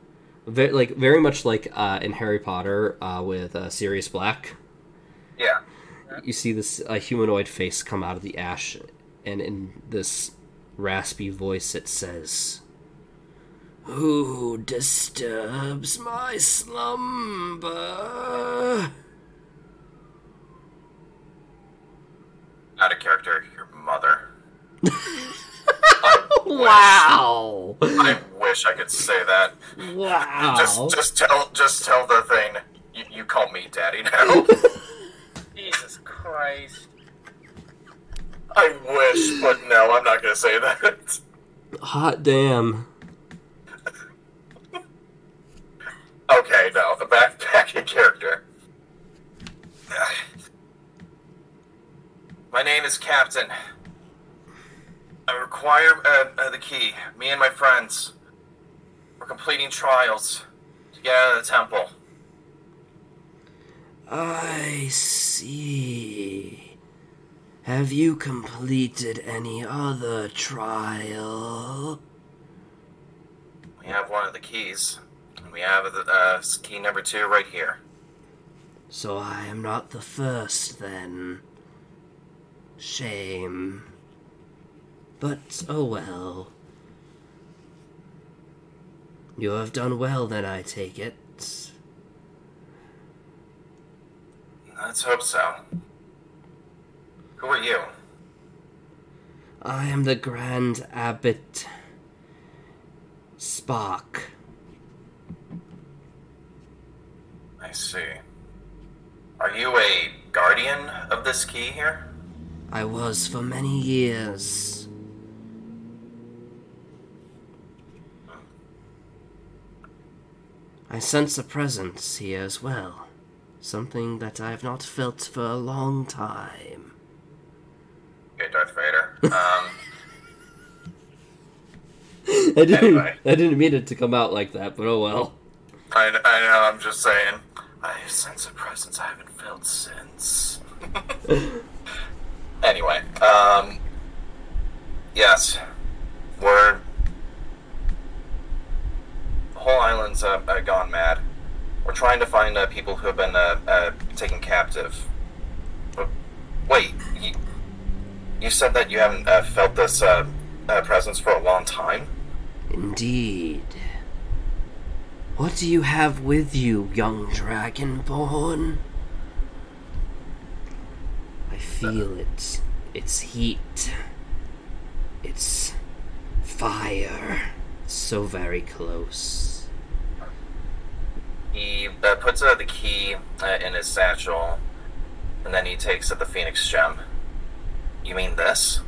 very, like very much like uh, in Harry Potter uh, with uh, Sirius Black. Yeah. You see this a humanoid face come out of the ash, and in this raspy voice it says. Who disturbs my slumber? Out of character, your mother. Wow! I wish I could say that. Wow! Just, just tell, just tell the thing. You, you call me daddy now. Jesus Christ. I wish, but no, I'm not gonna say that. Hot damn! Okay, no, the back back character. My name is Captain. I require uh, uh, the key. Me and my friends. We're completing trials to get out of the temple. I see. Have you completed any other trial? We have one of the keys. And we have the uh, key number two right here. So I am not the first then. Shame. But oh well. You have done well then, I take it. Let's hope so. Who are you? I am the Grand Abbot Spock. I see. Are you a guardian of this key here? I was for many years. I sense a presence here as well. Something that I have not felt for a long time. Okay, Darth Vader. Um, I didn't. Anyway. I didn't mean it to come out like that, but oh well. I, I know, I'm just saying. I sense a presence I haven't felt since. anyway, um, yes, we're. Whole island everyone's uh, gone mad. We're trying to find uh, people who have been uh, uh, taken captive. Wait, you, you said that you haven't felt this presence for a long time? Indeed. What do you have with you, young dragonborn? I feel it. It's heat. It's fire. So very close. He uh, puts uh, the key uh, in his satchel, and then he takes uh, the phoenix gem. You mean this?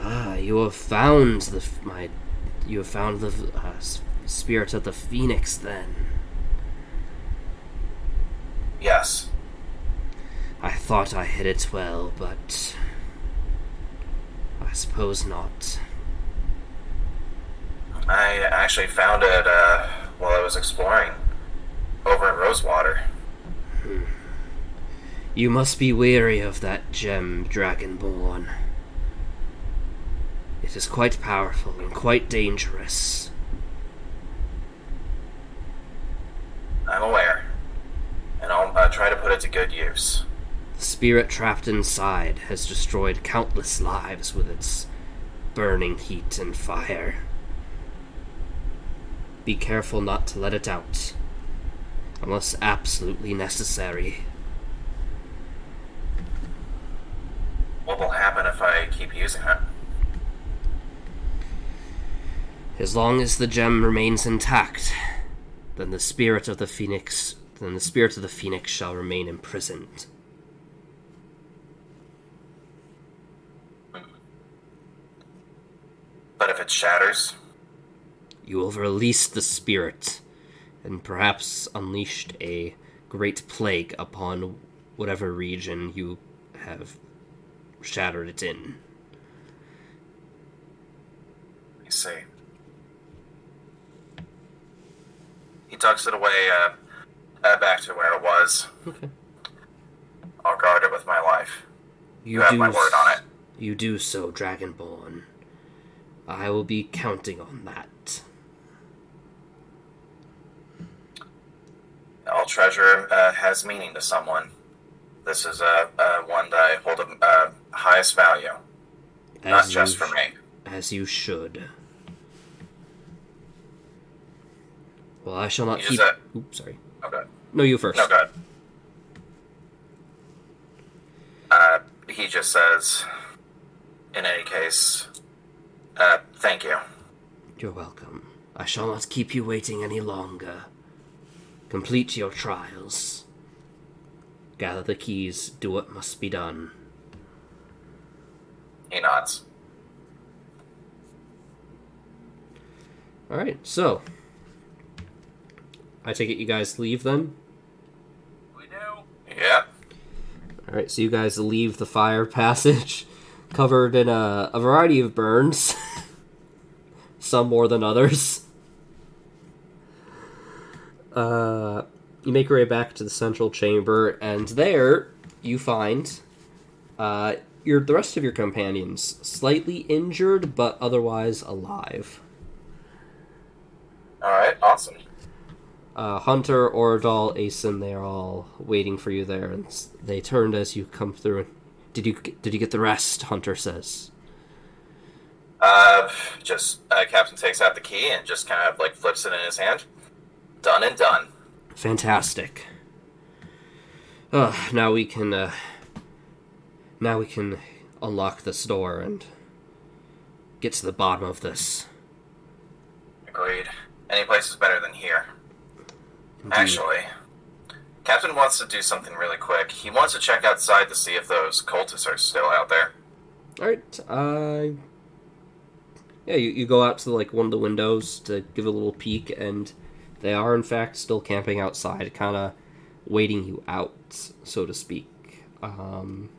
Ah, you have found the f- my. You have found the uh, spirit of the phoenix. Then Yes. I thought I hid it well, but I suppose not. I actually found it uh, while I was exploring over in Rosewater. You must be weary of that gem, Dragonborn. It is quite powerful and quite dangerous. I'm aware, and I'll uh, try to put it to good use. The spirit trapped inside has destroyed countless lives with its burning heat and fire. Be careful not to let it out, unless absolutely necessary. What will happen if I keep using it? As long as the gem remains intact, then the spirit of the phoenix then the spirit of the phoenix shall remain imprisoned. But if it shatters, You will have released the spirit, and perhaps unleashed a great plague upon whatever region you have shattered it in. I see. He tucks it away uh, uh, back to where it was. Okay. I'll guard it with my life. You, You have do my word on it. You do so, Dragonborn. I will be counting on that. All treasure uh, has meaning to someone. This is uh, uh, one that I hold of uh, highest value, not just for me. As you should. Well, I shall not keep. just, Oops, sorry. Okay. No, you first. No, good. Uh, he just says, in any case, uh, thank you. You're welcome. I shall not keep you waiting any longer. Complete your trials. Gather the keys, do what must be done. He nods. Alright, so. I take it you guys leave then? We do. Yep. Alright, so you guys leave the fire passage, covered in a, a variety of burns. Some more than others. Uh, you make your way back to the central chamber, and there you find uh, your the rest of your companions slightly injured, but otherwise alive. All right. Awesome. Uh, Hunter, Oradal, Asen, they're all waiting for you there, and they turned as you come through. Did you did you get the rest? Hunter says. Uh, just uh, Captain takes out the key and just kind of like flips it in his hand. Done and done. Fantastic. Uh, now we can uh, now we can unlock this door and get to the bottom of this. Agreed. Any place is better than here. Indeed. Actually, Captain wants to do something really quick. He wants to check outside to see if those cultists are still out there. All right. Uh, yeah, you, you go out to like one of the windows to give a little peek, and they are in fact still camping outside, kind of waiting you out, so to speak. Um,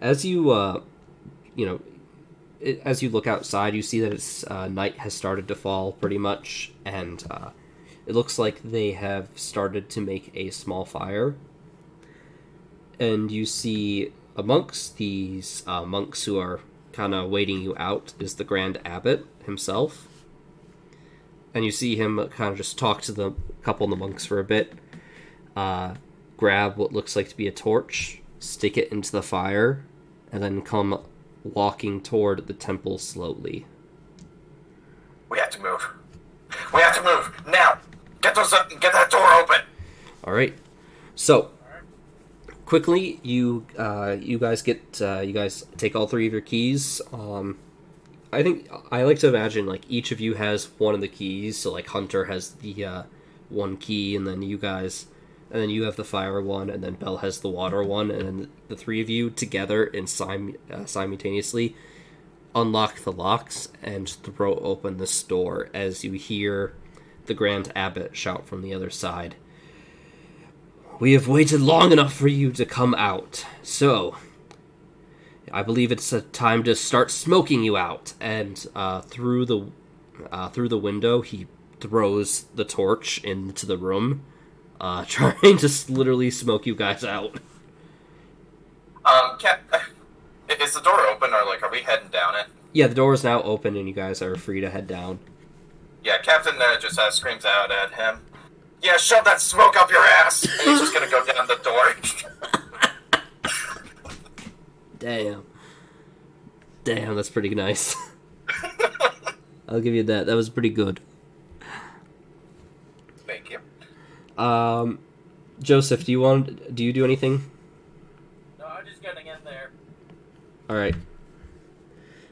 as you, uh, you know, it, as you look outside, you see that it's uh, night has started to fall pretty much, and uh, it looks like they have started to make a small fire and you see amongst these uh, monks who are kind of waiting you out is the Grand Abbot himself. And you see him kind of just talk to the couple of the monks for a bit, uh, grab what looks like to be a torch, stick it into the fire, and then come walking toward the temple slowly. We have to move. We have to move now. Get those up. Get that door open. All right. So quickly, you uh, you guys get uh, you guys take all three of your keys. Um, I think I like to imagine like each of you has one of the keys. So like Hunter has the uh, one key, and then you guys, and then you have the fire one, and then Belle has the water one, and then the three of you together and sim- uh, simultaneously unlock the locks and throw open this door as you hear the Grand Abbot shout from the other side. We have waited long enough for you to come out, so I believe it's a time to start smoking you out. And uh, through the uh, through the window, he throws the torch into the room, uh, trying to literally smoke you guys out. Um, Cap, is the door open or like are we heading down it? Yeah, the door is now open, and you guys are free to head down. Yeah, Captain uh, just uh, screams out at him. Yeah, shove that smoke up your ass. And he's just gonna go down the door. Damn. Damn, that's pretty nice. I'll give you that. That was pretty good. Thank you. Um, Joseph, do you want? Do you do anything? No, I'm just getting in there. All right.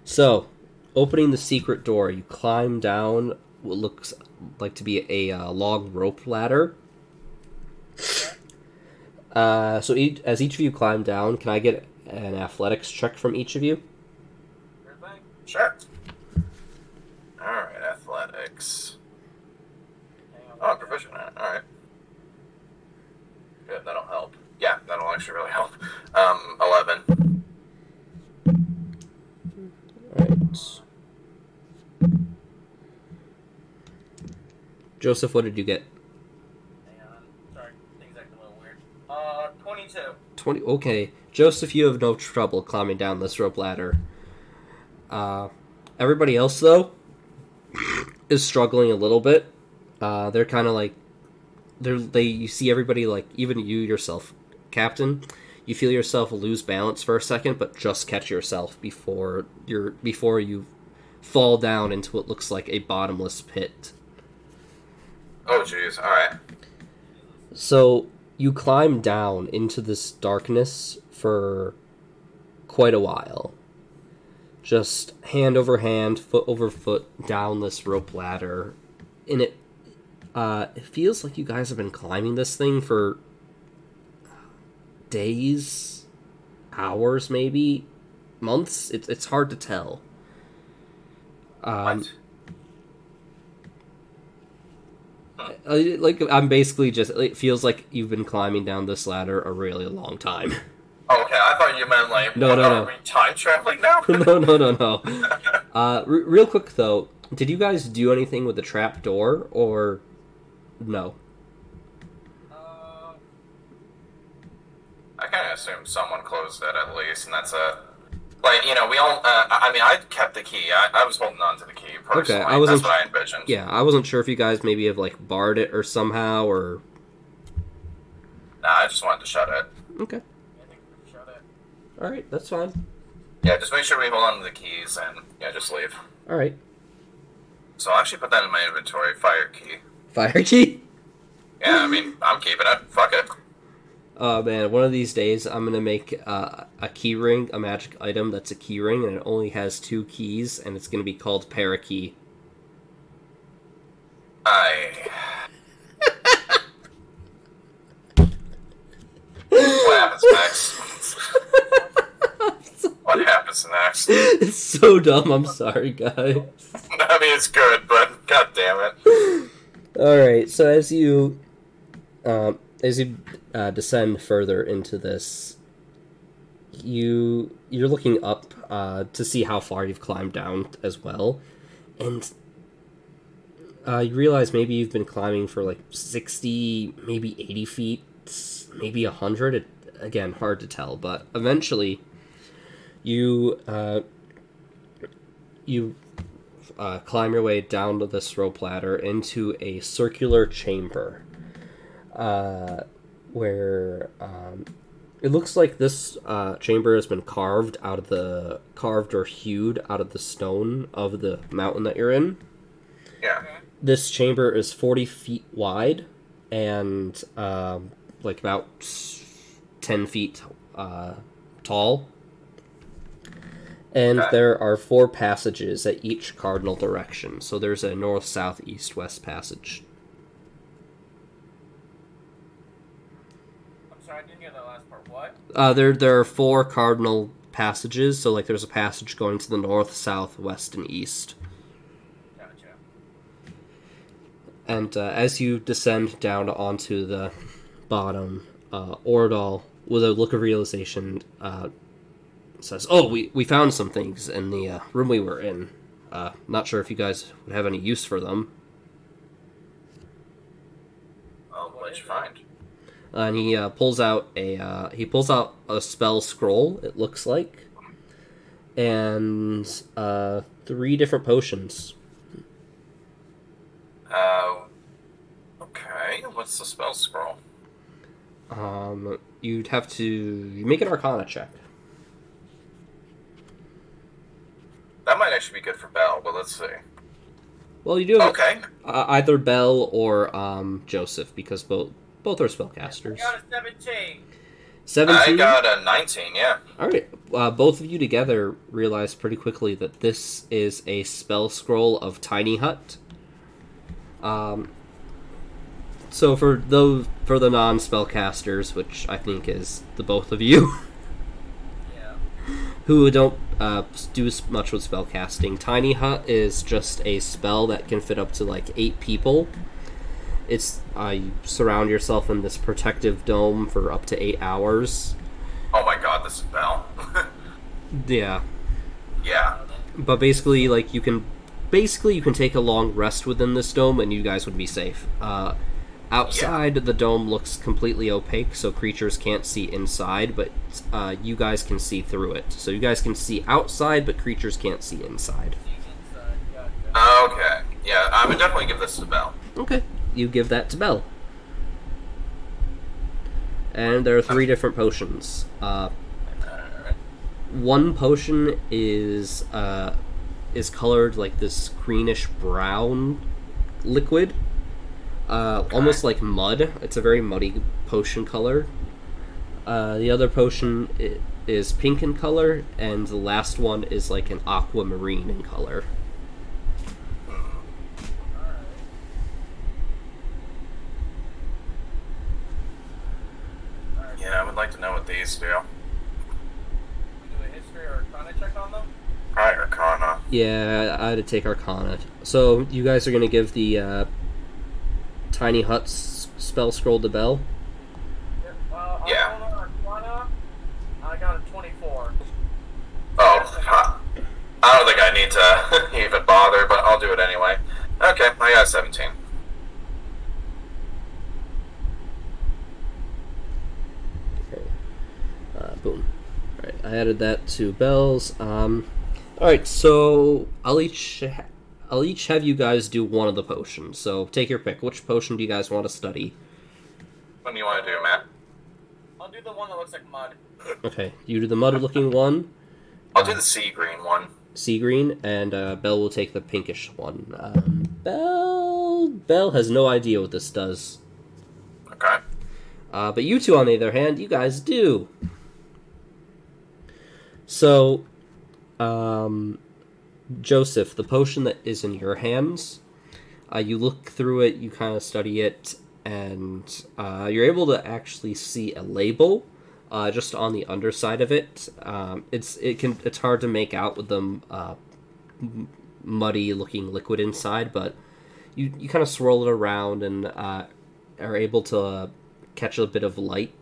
So, opening the secret door, you climb down what looks like to be a uh, long rope ladder. Uh, so each, as each of you climb down, can I get an athletics check from each of you? Sure Alright, athletics. Oh, I'm proficient. Alright. Good, that'll help. Yeah, that'll actually really help. Um, 11. Alright. Joseph, what did you get? Hang on. Sorry, things acting a little weird. Uh, 22. 20 okay joseph you have no trouble climbing down this rope ladder uh everybody else though is struggling a little bit uh they're kind of like they're they you see everybody like even you yourself captain you feel yourself lose balance for a second but just catch yourself before you're before you fall down into what looks like a bottomless pit Oh, jeez. Alright. So you climb down into this darkness for quite a while. Just hand over hand, foot over foot down this rope ladder. And it uh it feels like you guys have been climbing this thing for days, hours maybe, months. It's it's hard to tell. Um What? Uh, like I'm basically just it feels like you've been climbing down this ladder a really long time. Oh, okay, I thought you meant like, No, no, no. time traveling now? no, no, no, no. Uh, real quick though, did you guys do anything with the trap door or no? Uh, I kind of assume someone closed it at least, and that's a. Like, you know, we all. Uh, I mean, I kept the key. I, I was holding on to the key personally. Okay, I wasn't- That's what I envisioned. Yeah, I wasn't sure if you guys maybe have like barred it or somehow or Nah, I just wanted to shut it. okay. I think we shut it. All right, that's fine. Yeah, just make sure we hold on to the keys and, yeah, just leave. All right, So I'll actually put that in my inventory. Fire key. fire key. Yeah, I mean, I'm keeping it. Fuck it. Oh man, one of these days I'm gonna make uh, a key ring, a magic item that's a key ring, and it only has two keys, and it's gonna be called Parakey. I. what happens next? what happens next? it's so dumb. I'm sorry, guys. I mean, it's good, but god damn it. All right. So as you, um, as you uh, descend further into this, you you're looking up uh, to see how far you've climbed down as well, and uh, you realize maybe you've been climbing for like sixty, maybe eighty feet, maybe hundred. Again, hard to tell, but eventually, you uh, you uh, climb your way down to this rope ladder into a circular chamber, uh, where um, it looks like this uh, chamber has been carved out of the carved or hewed out of the stone of the mountain that you're in. Yeah. This chamber is 40 feet wide and um, like about 10 feet uh, tall. And Okay. there are four passages at each cardinal direction. So there's a north, south, east, west passage. I'm sorry, I didn't hear that last part. What? Uh, there, there are four cardinal passages. So like there's a passage going to the north, south, west, and east. Gotcha. And uh, as you descend down onto the bottom, uh, Ordal, with a look of realization, uh, says, "Oh, we, we found some things in the uh, room we were in. Uh, not sure if you guys would have any use for them." Oh, what'd you find? And he uh, pulls out a uh, he pulls out a spell scroll. It looks like, and uh, three different potions. Uh, okay. What's the spell scroll? Um, you'd have to make an Arcana check. That might actually be good for Belle, but let's see. Well, you do have Okay. uh, either Belle or um, Joseph because both both are spellcasters. I got a 17. Seventeen. I got a 19, yeah. All right, uh, both of you together realize pretty quickly that this is a spell scroll of Tiny Hut. Um, so for those for the non spellcasters, which I think is the both of you, Yeah. who don't uh, do much with spellcasting, Tiny Hut is just a spell that can fit up to like eight people. It's uh, you surround yourself in this protective dome for up to eight hours. Oh my god, this is Belle. Yeah, yeah. but basically like you can basically you can take a long rest within this dome and you guys would be safe uh, outside the dome looks completely opaque so creatures can't see inside but uh, you guys can see through it so you guys can see outside but creatures can't see inside Seems inside. Gotcha. Okay. Yeah, I would definitely give this to Belle. okay you give that to belle and there are three different potions uh, one potion is uh, is colored like this greenish brown liquid, uh, Okay. almost like mud. It's a very muddy potion color. Uh, the other potion is pink in color, and the last one is like an aquamarine in color. Alright. Alright. Yeah, I would like to know what these do. Do a history or arcana check on them? Probably Arcana. Yeah, I had to take Arcana. So you guys are gonna give the uh, tiny hut spell scroll to Belle. Yep. Uh, Yeah. Arcana, Arcana, I got a 24. Oh. I don't think I need to even bother, but I'll do it anyway. Okay, I got 17. Okay. Uh, boom. Alright, I added that to Belle's. Um, Alright, so I'll each ha- I'll each have you guys do one of the potions. So take your pick. Which potion do you guys want to study? What do you want to do, Matt? I'll do the one that looks like mud. Okay, you do the mud looking one, I'll do the sea green one. sea green, and uh, Belle will take the pinkish one. Um, Belle Belle has no idea what this does. Okay. Uh, but you two, on the other hand, you guys do. So, um, Joseph, the potion that is in your hands, uh, you look through it, you kind of study it, and uh, you're able to actually see a label uh, just on the underside of it. Um, it's it can it's hard to make out with the uh, muddy looking liquid inside, but you you kind of swirl it around and uh, are able to catch a bit of light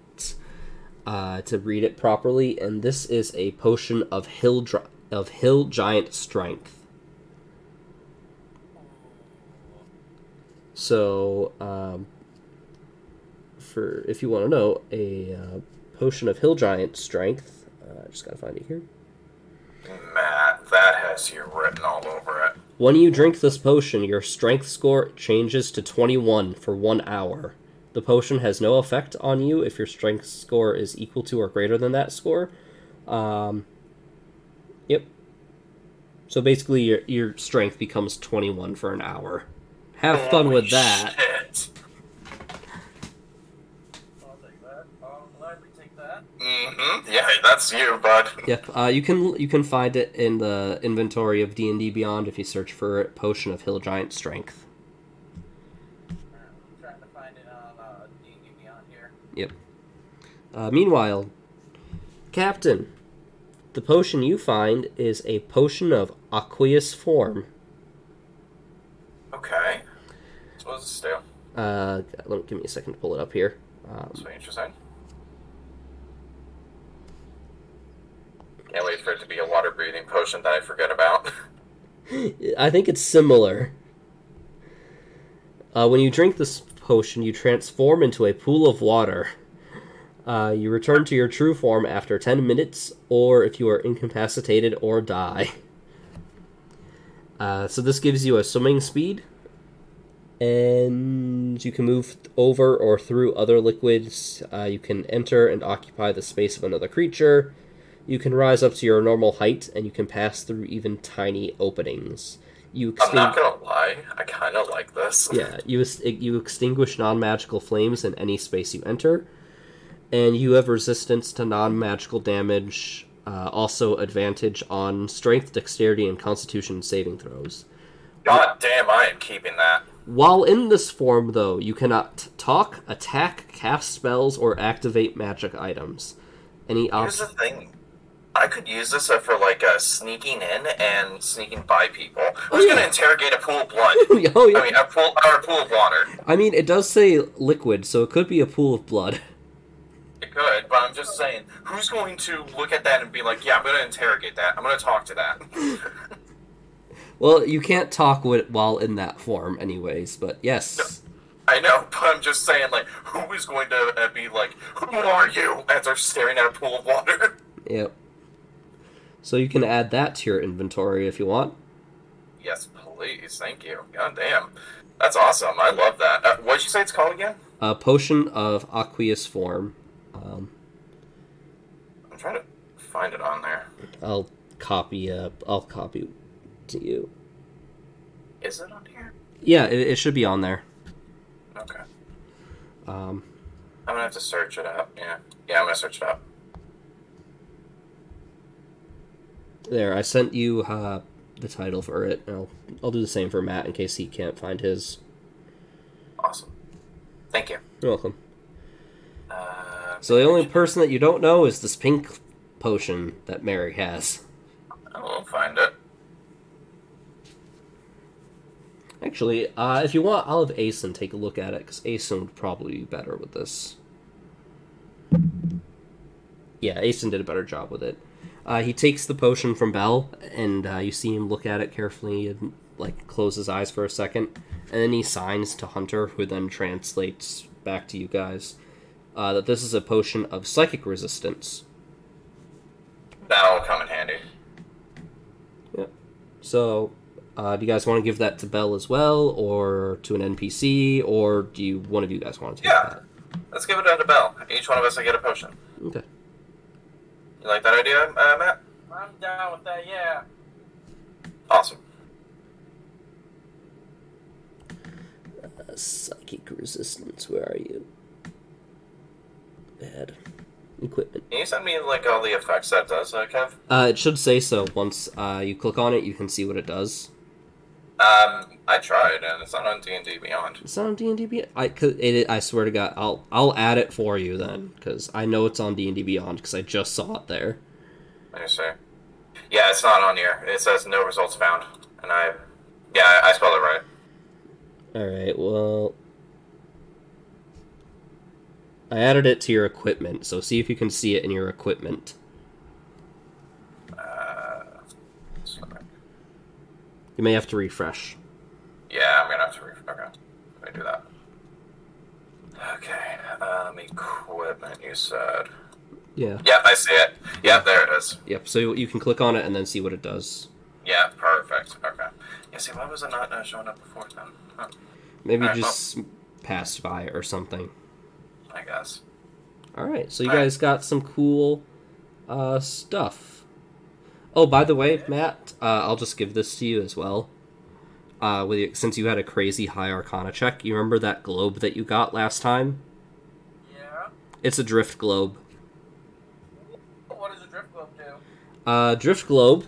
uh, to read it properly. And this is a potion of hill dri- of hill giant strength. So, um, for if you want to know, a uh, potion of hill giant strength. Uh, I just gotta find it here. Matt. that has you written all over it. When you drink this potion, your strength score changes to 21 for one hour. The potion has no effect on you if your strength score is equal to or greater than that score. Um, yep. So basically, your, your strength becomes 21 for an hour. Have fun with that. shit. I'll take that. I'll gladly take that. Mm-hmm. Yeah, that's you, bud. Yep. Uh, you can you can find it in the inventory of D and D Beyond if you search for Potion of Hill Giant Strength. I'm trying to find it on uh, D&D Beyond here. Yep. Uh, meanwhile, Captain, the potion you find is a potion of aqueous form. Okay. So what does this do? Uh, let me, give me a second to pull it up here. Um, That's very interesting. Can't wait for it to be a water breathing potion that I forget about. I think it's similar. Uh, when you drink this potion, you transform into a pool of water. Uh, you return to your true form after 10 minutes, or if you are incapacitated or die. Uh, so, this gives you a swimming speed, and you can move over or through other liquids. Uh, you can enter and occupy the space of another creature. You can rise up to your normal height, and you can pass through even tiny openings. You I'm not gonna lie, I kind of like this. Yeah, you you extinguish non-magical flames in any space you enter, and you have resistance to non-magical damage. Uh, also, advantage on strength, dexterity, and constitution saving throws. God damn, I am keeping that. While in this form, though, you cannot talk, attack, cast spells, or activate magic items. Any Here's the thing. I could use this for like uh, sneaking in and sneaking by people. Who's Oh, yeah. gonna interrogate a pool of blood? oh yeah. I mean, a pool or a pool of water. I mean, it does say liquid, so it could be a pool of blood. It could, but I'm just saying, who's going to look at that and be like, "Yeah, I'm gonna interrogate that. I'm gonna talk to that." Well, you can't talk while in that form, anyways. But yes. I know, but I'm just saying, like, who is going to uh, be like, "Who are you?" as they're staring at a pool of water? Yep. So you can add that to your inventory if you want. yes, please. Thank you. God damn, that's awesome. I love that. Uh, what did you say it's called again? A potion of aqueous form. Um, I'm trying to find it on there. I'll copy. Uh, I'll copy to you. Is it on here? Yeah, it, it should be on there. Okay. Um, I'm gonna have to search it up. Yeah, yeah, I'm gonna search it up. there, I sent you uh, the title for it. I'll I'll do the same for Matt in case he can't find his. Awesome. Thank you. You're welcome. Uh, So the only person that you don't know is this pink potion that Mary has. I will find it. Actually, uh, if you want, I'll have Asen take a look at it because Asen would probably be better with this. Yeah, Asen did a better job with it. Uh, he takes the potion from Belle, and uh, you see him look at it carefully and like close his eyes for a second, and then he signs to Hunter, who then translates back to you guys uh, that this is a potion of psychic resistance. That'll come in handy. Yeah. So, uh, do you guys want to give that to Belle as well, or to an NPC, or do you one of you guys want to take Yeah. Let's give it to Belle. Each one of us will get a potion. Okay. You like that idea, uh, Matt? I'm down with that, yeah. Awesome. Uh, psychic resistance. Where are you? Bad equipment. Can you send me like all the effects that does, uh, Kev? Uh, it should say so. Once uh, you click on it, you can see what it does. Um, I tried, and it's not on D and D Beyond. It's not on D and D. I cause it, I swear to God, I'll I'll add it for you then, because I know it's on D and D Beyond because I just saw it there. I me see. Yeah, it's not on here. It says no results found, and I, yeah, I, I spelled it right. All right. Well, I added it to your equipment, so see if you can see it in your equipment. Uh. You may have to refresh. Yeah, I'm gonna have to. refresh. okay, let me do that. Okay, um, equipment. You said. Yeah. Yep, I see it. Yep, there it is. Yep. So you can click on it and then see what it does. Yeah, perfect. Okay. Yeah, see, why was it not uh, showing up before then? Huh, Maybe Alright, just passed by or something. I guess. All right, so you Alright. guys got some cool uh, stuff. Oh, by the way, Matt, uh, I'll just give this to you as well. Uh, with you, since you had a crazy high Arcana check, you remember that globe that you got last time? Yeah. It's a drift globe. What does a drift globe do? Uh, drift globe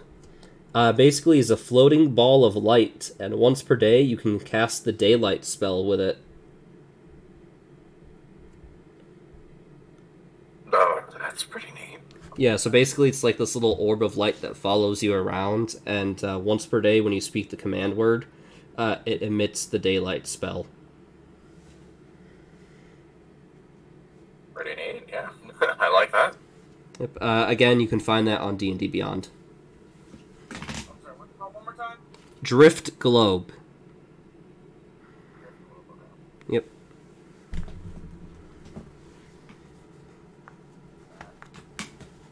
uh, basically is a floating ball of light, and once per day you can cast the daylight spell with it. Oh, that's pretty neat. Yeah, so basically it's like this little orb of light that follows you around, and uh, once per day when you speak the command word, uh, it emits the daylight spell. Pretty neat, yeah. I like that. Yep. Uh, again, you can find that on D and D Beyond. I'm sorry, what's it called one more time? Drift globe. Drift globe, okay. Yep.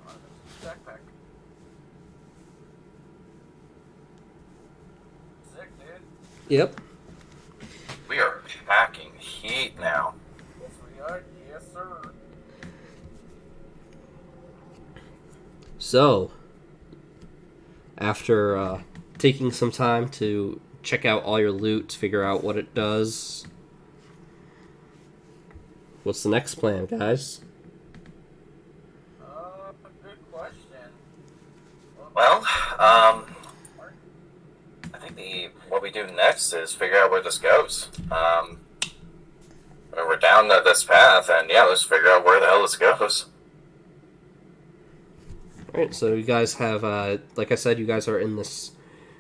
Oh, that's a backpack. Sick, dude. Yep. We are packing heat now. Yes, we are. Yes, sir. So, after uh, taking some time to check out all your loot, figure out what it does, what's the next plan, guys? Uh, good question. Well, um, I think the what we do next is figure out where this goes. Um, we're down this path, and yeah, let's figure out where the hell this goes. Alright, so you guys have, uh, like I said, you guys are in this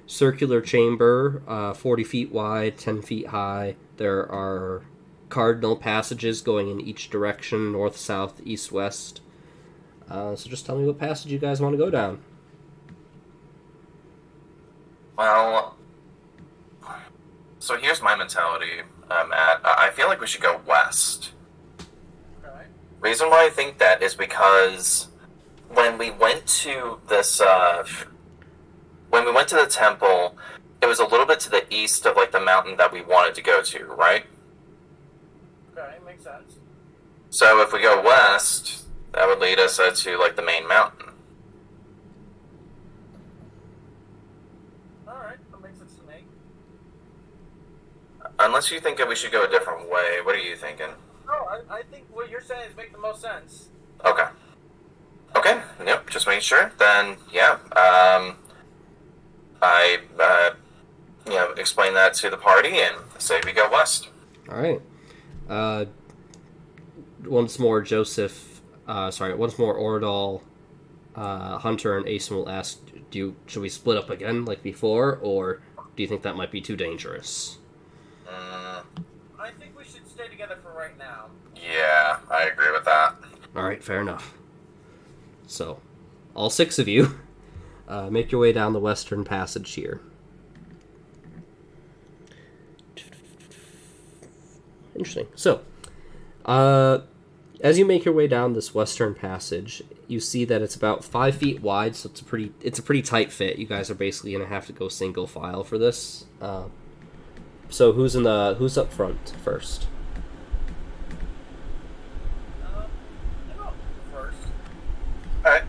circular chamber, uh, 40 feet wide, 10 feet high. There are cardinal passages going in each direction north, south, east, west. Uh, so just tell me what passage you guys want to go down. Well, so here's my mentality, uh, Matt. I I feel like we should go west. Okay. Reason why I think that is because when we went to this, uh, when we went to the temple, it was a little bit to the east of like the mountain that we wanted to go to, right? Okay, makes sense. So if we go west, that would lead us uh, to like the main mountain. Alright, that makes sense to me. Unless you think that we should go a different way. What are you thinking? No, I, I think what you're saying is make the most sense. Okay. Okay. Yep. Just making sure. Then, yeah. Um, I, uh, you know, explain that to the party and say we go west. Alright. Uh, once more, Joseph, uh, sorry, once more, Ordal, uh, Hunter, and Asen will ask, do you, should we split up again like before, or do you think that might be too dangerous? Mm, I think we should stay together for right now. yeah, I agree with that. Alright, fair enough. So, all six of you, uh, make your way down the western passage here. Interesting. So, uh, as you make your way down this western passage, you see that it's about five feet wide, so it's a pretty it's a pretty tight fit. You guys are basically gonna have to go single file for this. Uh, so who's in the who's up front first? Um, first. All right.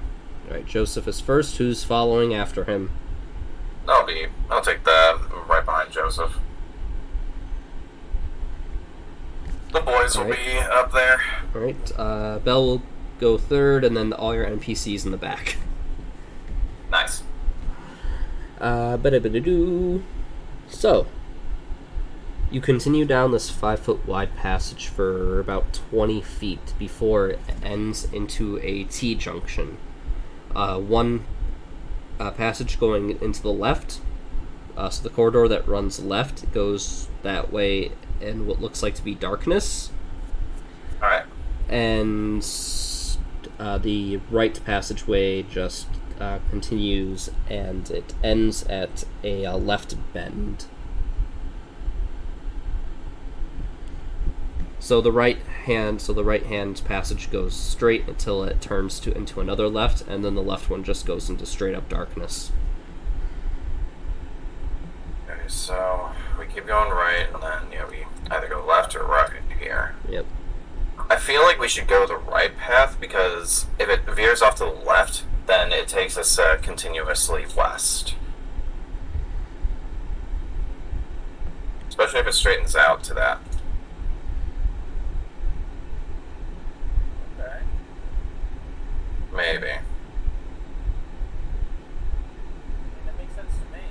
All right, Joseph is first. Who's following after him? I'll be. I'll take the right behind Joseph. The boys will Alright. be up there. All right, uh, Belle will go third, and then all your NPCs in the back. Nice. Uh, ba-da-ba-da-doo. So, you continue down this five foot wide passage for about 20 feet before it ends into a T junction. Uh, one uh, passage going into the left. Uh, so the corridor that runs left goes that way in what looks like to be darkness. All right. and uh, the right passageway just uh, continues and it ends at a uh, left bend. So the right hand, so the right hand passage goes straight until it turns to into another left, and then the left one just goes into straight up darkness. Okay, so we keep going right, and then yeah, we either go left or right here. Yep. I feel like we should go the right path because if it veers off to the left, then it takes us uh, continuously west. Especially if it straightens out to that. Okay. Maybe. I mean, that makes sense to me.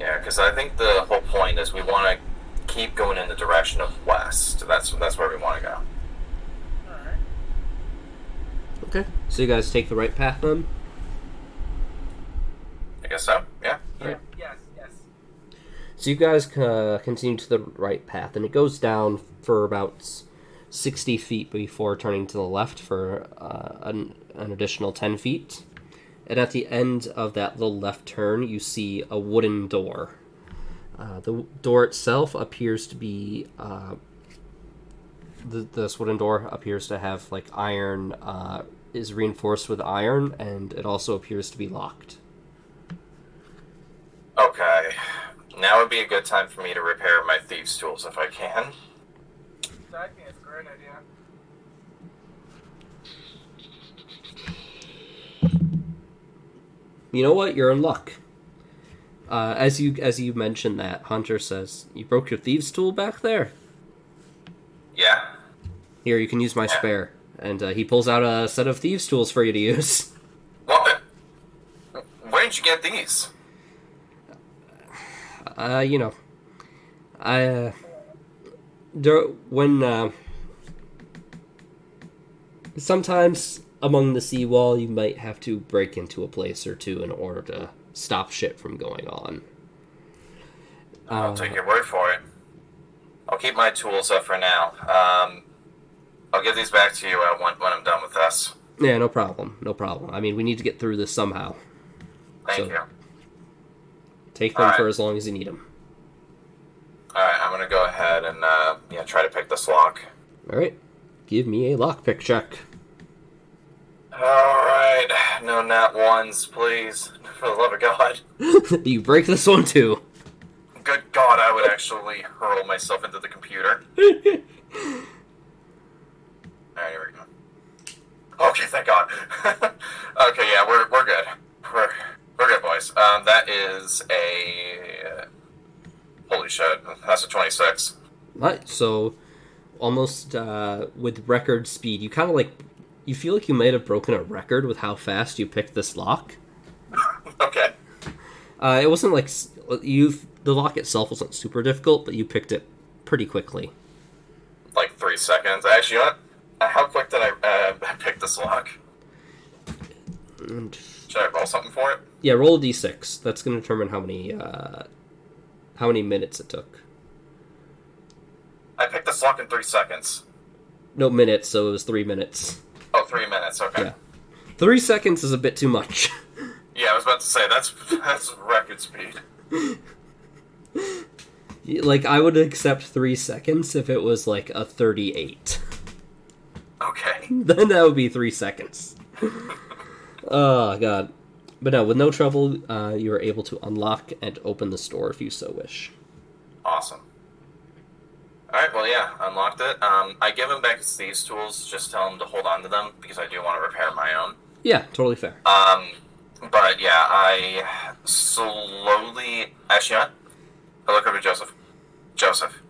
Yeah, because I think the whole point is we want to keep going in the direction of west. That's that's where we want to go. Alright. Okay. So you guys take the right path then? I guess so. Yeah. Alright. Yes, yes. So you guys uh, continue to the right path, and it goes down for about 60 feet before turning to the left for uh, an, an additional 10 feet. And at the end of that little left turn, you see a wooden door. Uh, the door itself appears to be. Uh, th- this wooden door appears to have like iron, uh, is reinforced with iron, and it also appears to be locked. Okay. Now would be a good time for me to repair my thieves' tools if I can. I think it's a great idea. You know what? You're in luck. Uh, as you as you mentioned that, Hunter says you broke your thieves' tool back there. Yeah. Here, you can use my spare, and uh, he pulls out a set of thieves' tools for you to use. What? Where did you get these? Uh, you know, I uh, there, when uh, sometimes among the seawall, you might have to break into a place or two in order to stop shit from going on. I'll Uh, take your word for it. I'll keep my tools up for now. Um, I'll give these back to you uh, when, when I'm done with this. Yeah, no problem, no problem. I mean, we need to get through this somehow. Thank So- you. Take them Alright. for as long as you need them. All right, I'm gonna go ahead and uh, yeah, try to pick this lock. All right, give me a lockpick check. All right, no nat ones, please, for the love of God. you break this one too. Good God, I would actually hurl myself into the computer. All right, here we go. Okay, thank God. okay, yeah, we're we're good. We're we're good, boys. Um, that is a holy shit. That's a twenty-six. Right, so almost uh, with record speed, you kind of like you feel like you might have broken a record with how fast you picked this lock. Okay. Uh, it wasn't like you. The lock itself wasn't super difficult, but you picked it pretty quickly. Like three seconds. Actually, you know? Uh, How quick did I uh, pick this lock? And, Should I roll something for it? yeah, roll a d6. That's going to determine how many uh, how many minutes it took. I picked this lock in three seconds. No minutes, so it was three minutes. Oh, three minutes. Okay. Yeah. Three seconds is a bit too much. Yeah, I was about to say that's that's record speed. like I would accept three seconds if it was like a thirty-eight. Okay. then that would be three seconds. oh god. But no, with no trouble, uh, you are able to unlock and open the store if you so wish. Awesome. All right. Well, yeah, unlocked it. Um, I give him back his thieves' tools. Just tell him to hold on to them because I do want to repair my own. Yeah, totally fair. Um, but yeah, I slowly. Actually, not. I look over to Joseph. Joseph,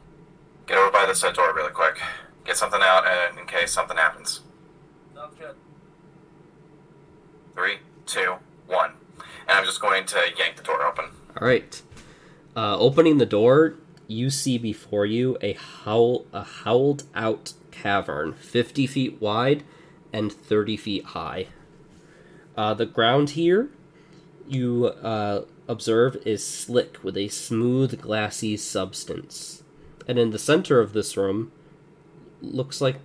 get over by this door really quick. Get something out uh, in case something happens. Sounds good. Three, two, one. And I'm just going to yank the door open. All right. Uh, opening the door, you see before you a howl, a howled out cavern, fifty feet wide and thirty feet high. Uh, the ground here, you uh, observe, is slick with a smooth, glassy substance, and in the center of this room, looks like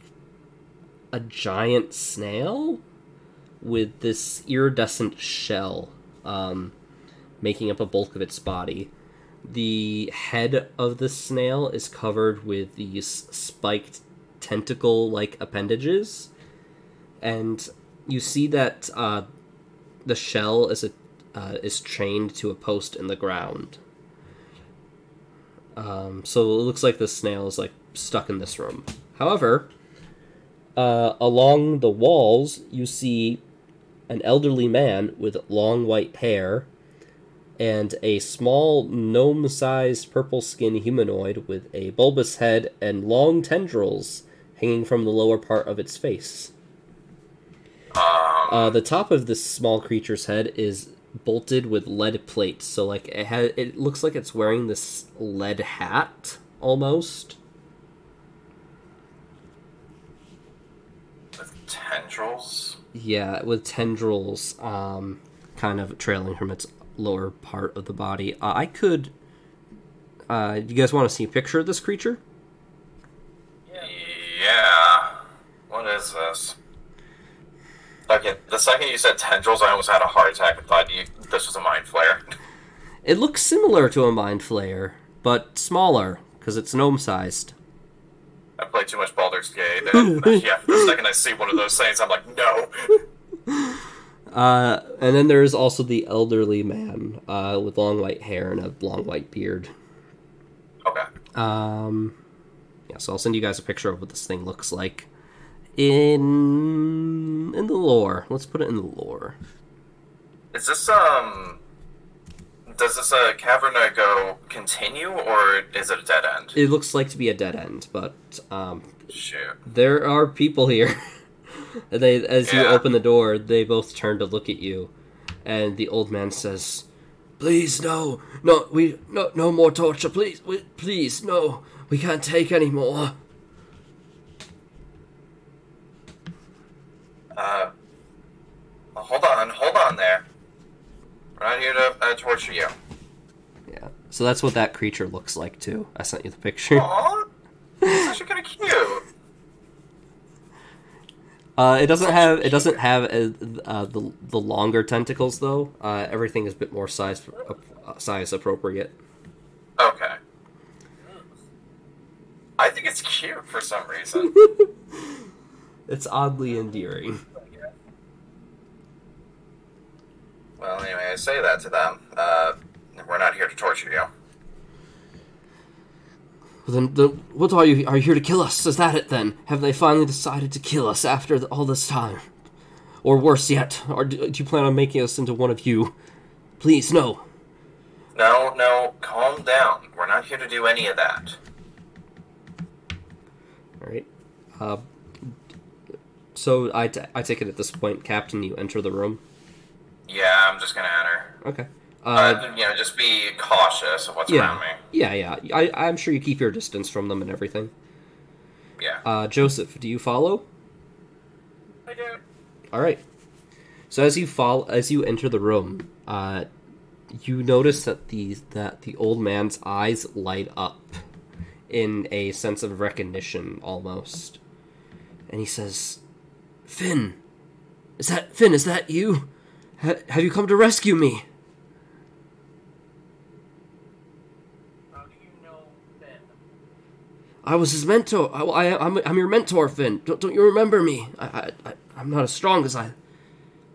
a giant snail with this iridescent shell. Um, making up a bulk of its body. The head of the snail is covered with these spiked tentacle like appendages, and you see that uh, the shell is a uh, is chained to a post in the ground. Um, so it looks like the snail is like stuck in this room. However, uh, along the walls, you see an elderly man with long white hair and a small gnome sized purple skinned humanoid with a bulbous head and long tendrils hanging from the lower part of its face. Um, Uh, the top of this small creature's head is bolted with lead plates, so like it ha- it looks like it's wearing this lead hat almost. with tendrils. Yeah, with tendrils um, kind of trailing from its lower part of the body. Uh, I could. Uh, you guys want to see a picture of this creature? Yeah. What is this? Okay, the second you said tendrils, I almost had a heart attack and thought you this was a mind flayer. It looks similar to a mind flayer, but smaller because it's gnome sized. I played too much Baldur's Gate. And, yeah, the second I see one of those things, I'm like, no. Uh, and then there's also the elderly man uh, with long white hair and a long white beard. Okay. Um, yeah, so I'll send you guys a picture of what this thing looks like in in the lore. Let's put it in the lore. Is this um? Does this uh, cavern go continue or is it a dead end? It looks like to be a dead end, but um, Shoot. there are people here. they, as you Yeah. open the door, they both turn to look at you, and the old man says, "Please, no, no, we, no, no more torture, please, we, please, no, we can't take any more." Uh, hold on, hold on there. We're not here to uh, torture you. Yeah. So that's what that creature looks like too. I sent you the picture. Aw, it's actually kind of cute. Uh, it doesn't have it doesn't have uh, uh, the the longer tentacles though. Uh, everything is a bit more size uh, size appropriate. Okay. I think it's cute for some reason. It's oddly endearing. well, anyway, I say that to them. Uh, we're not here to torture you. Then, then what are you? Are you here to kill us? Is that it then? Have they finally decided to kill us after th- all this time? Or worse yet, do, do you plan on making us into one of you? Please, no. No, no, calm down. We're not here to do any of that. All right. Uh, so I, t- I take it at this point, Captain, you enter the room. Yeah, I'm just gonna enter. Okay. Uh, Uh, you know, just be cautious of what's yeah. around me. Yeah, yeah. I, I'm sure you keep your distance from them and everything. Yeah. Uh, Joseph, do you follow? I do. All right. So as you fall, as you enter the room, uh, you notice that the that the old man's eyes light up in a sense of recognition, almost, and he says, "Finn, is that Finn? Is that you? Ha- have you come to rescue me?" How do you know Ben? I was his mentor. I, I, I'm, I'm your mentor, Finn. Don't, don't you remember me? I, I, I'm not as strong as I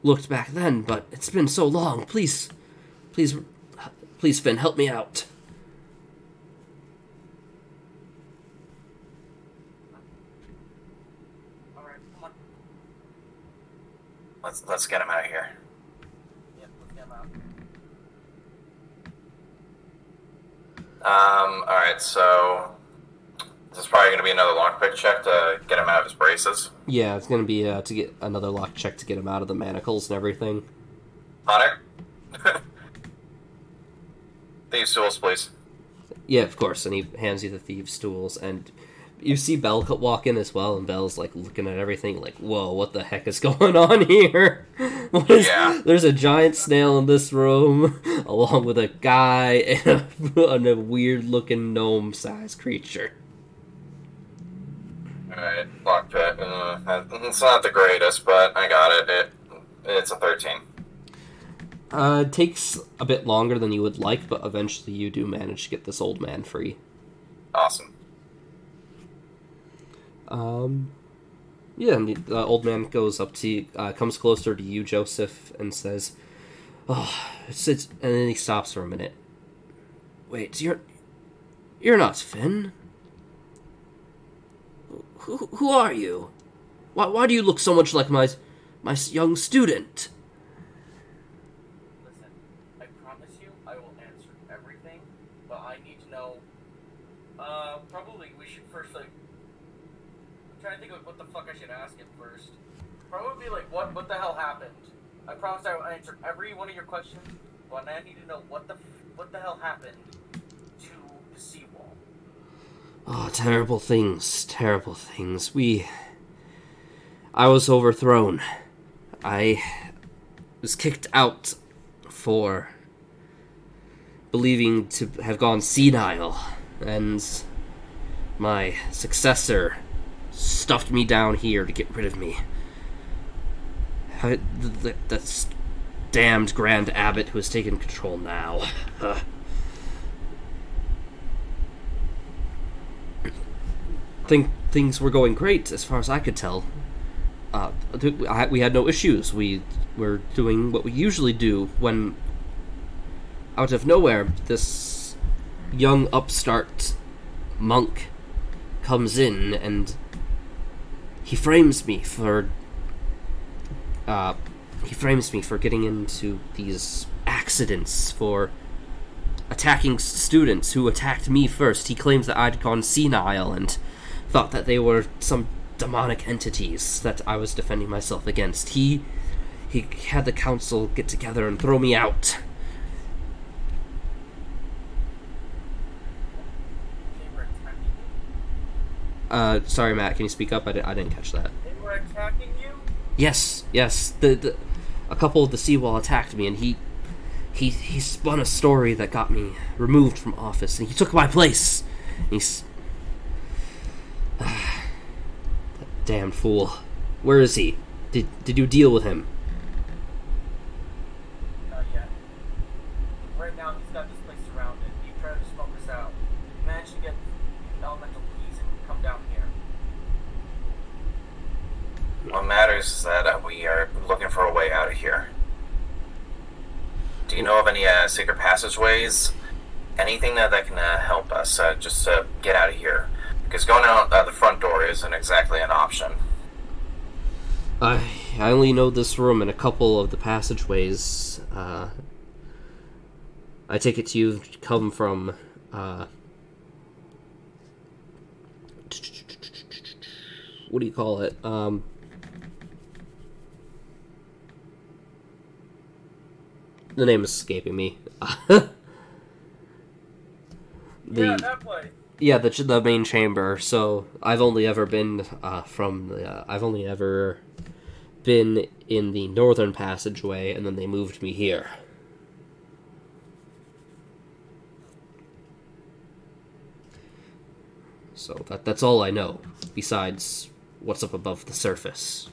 looked back then, but it's been so long. Please, please, please, Finn, help me out. Let's let's get him out of here. Yeah, let's get him out. Um. All right. So is probably gonna be another lockpick check to get him out of his braces. Yeah, it's gonna be uh, to get another lock check to get him out of the manacles and everything. Hunter. Thieves tools, please. Yeah, of course. And he hands you the thieves' tools, and you see Belle walk in as well, and Belle's like looking at everything, like, "Whoa, what the heck is going on here? Is- Yeah. There's a giant snail in this room, along with a guy and a, and a weird-looking gnome-sized creature." All right. Lockpick. Uh, it's not the greatest, but I got it. It it's a thirteen. Uh, it takes a bit longer than you would like, but eventually you do manage to get this old man free. Awesome. Um, yeah, and the uh, old man goes up to you, uh, comes closer to you, Joseph, and says, "Oh, it's, it's," and then he stops for a minute. Wait, you're You're not Finn. Who, who are you? Why, why do you look so much like my, my young student? Listen, I promise you I will answer everything, but I need to know. Uh, probably we should first, like. I'm trying to think of what the fuck I should ask him first. Probably like, what, what the hell happened? I promise I will answer every one of your questions, but I need to know what the, what the hell happened to the seawall. Oh, terrible things, terrible things. We. I was overthrown. I was kicked out for believing to have gone senile, and my successor stuffed me down here to get rid of me. I, th- th- that's damned Grand Abbot who has taken control now. Think things were going great as far as I could tell. Uh, I, we had no issues. We were doing what we usually do when, out of nowhere, this young upstart monk comes in and he frames me for. Uh, he frames me for getting into these accidents, for attacking students who attacked me first. He claims that I'd gone senile and thought that they were some demonic entities that I was defending myself against. He he had the council get together and throw me out. They were attacking you? Uh, sorry, Matt. Can you speak up? I, di- I didn't catch that. They were attacking you? Yes, yes. The, the a couple of the seawall attacked me, and he he he spun a story that got me removed from office, and he took my place. He's that damned fool. Where is he? Did did you deal with him? Not yet. Right now, he's got this place surrounded. He tried to smoke us out. He managed to get elemental keys and come down here. What matters is that uh, we are looking for a way out of here. Do you know of any uh, secret passageways? Anything that, that can uh, help us uh, just uh, get out of here? Because going out uh, the front door isn't exactly an option. I I only know this room and a couple of the passageways. Uh, I take it you've come from. Uh, what do you call it? Um, the name is escaping me. the yeah, that place. Yeah, the the main chamber. So I've only ever been uh, from the. Uh, I've only ever been in the northern passageway, and then they moved me here. So that that's all I know. Besides what's up above the surface.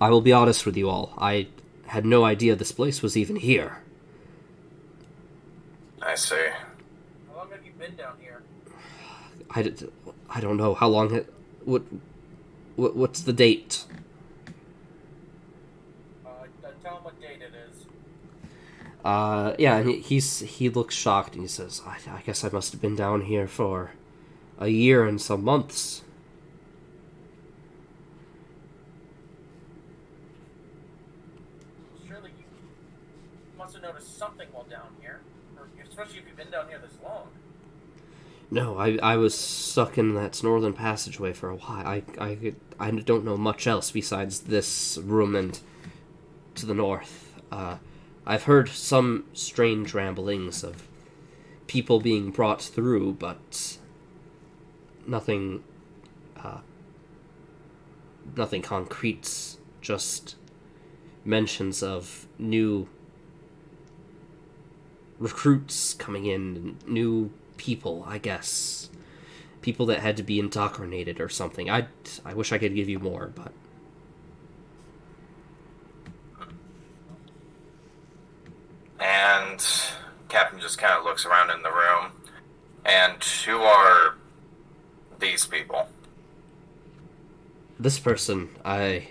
I will be honest with you all. I had no idea this place was even here. I see. How long have you been down here? I, d- I don't know how long it what, what what's the date Uh, uh, tell him what date it is. uh yeah and he's he looks shocked and he says I, I guess I must have been down here for a year and some months Surely you must have noticed something while down here. Or especially if you've been down here this long. No I I was stuck in that northern passageway for a while. I I I don't know much else besides this room and to the north. Uh I've heard some strange ramblings of people being brought through but nothing uh, nothing concrete just mentions of new recruits coming in new people i guess. People that had to be indoctrinated or something. I i wish i could give you more but. And Captain just kind of looks around in the room. And who are these people? this person i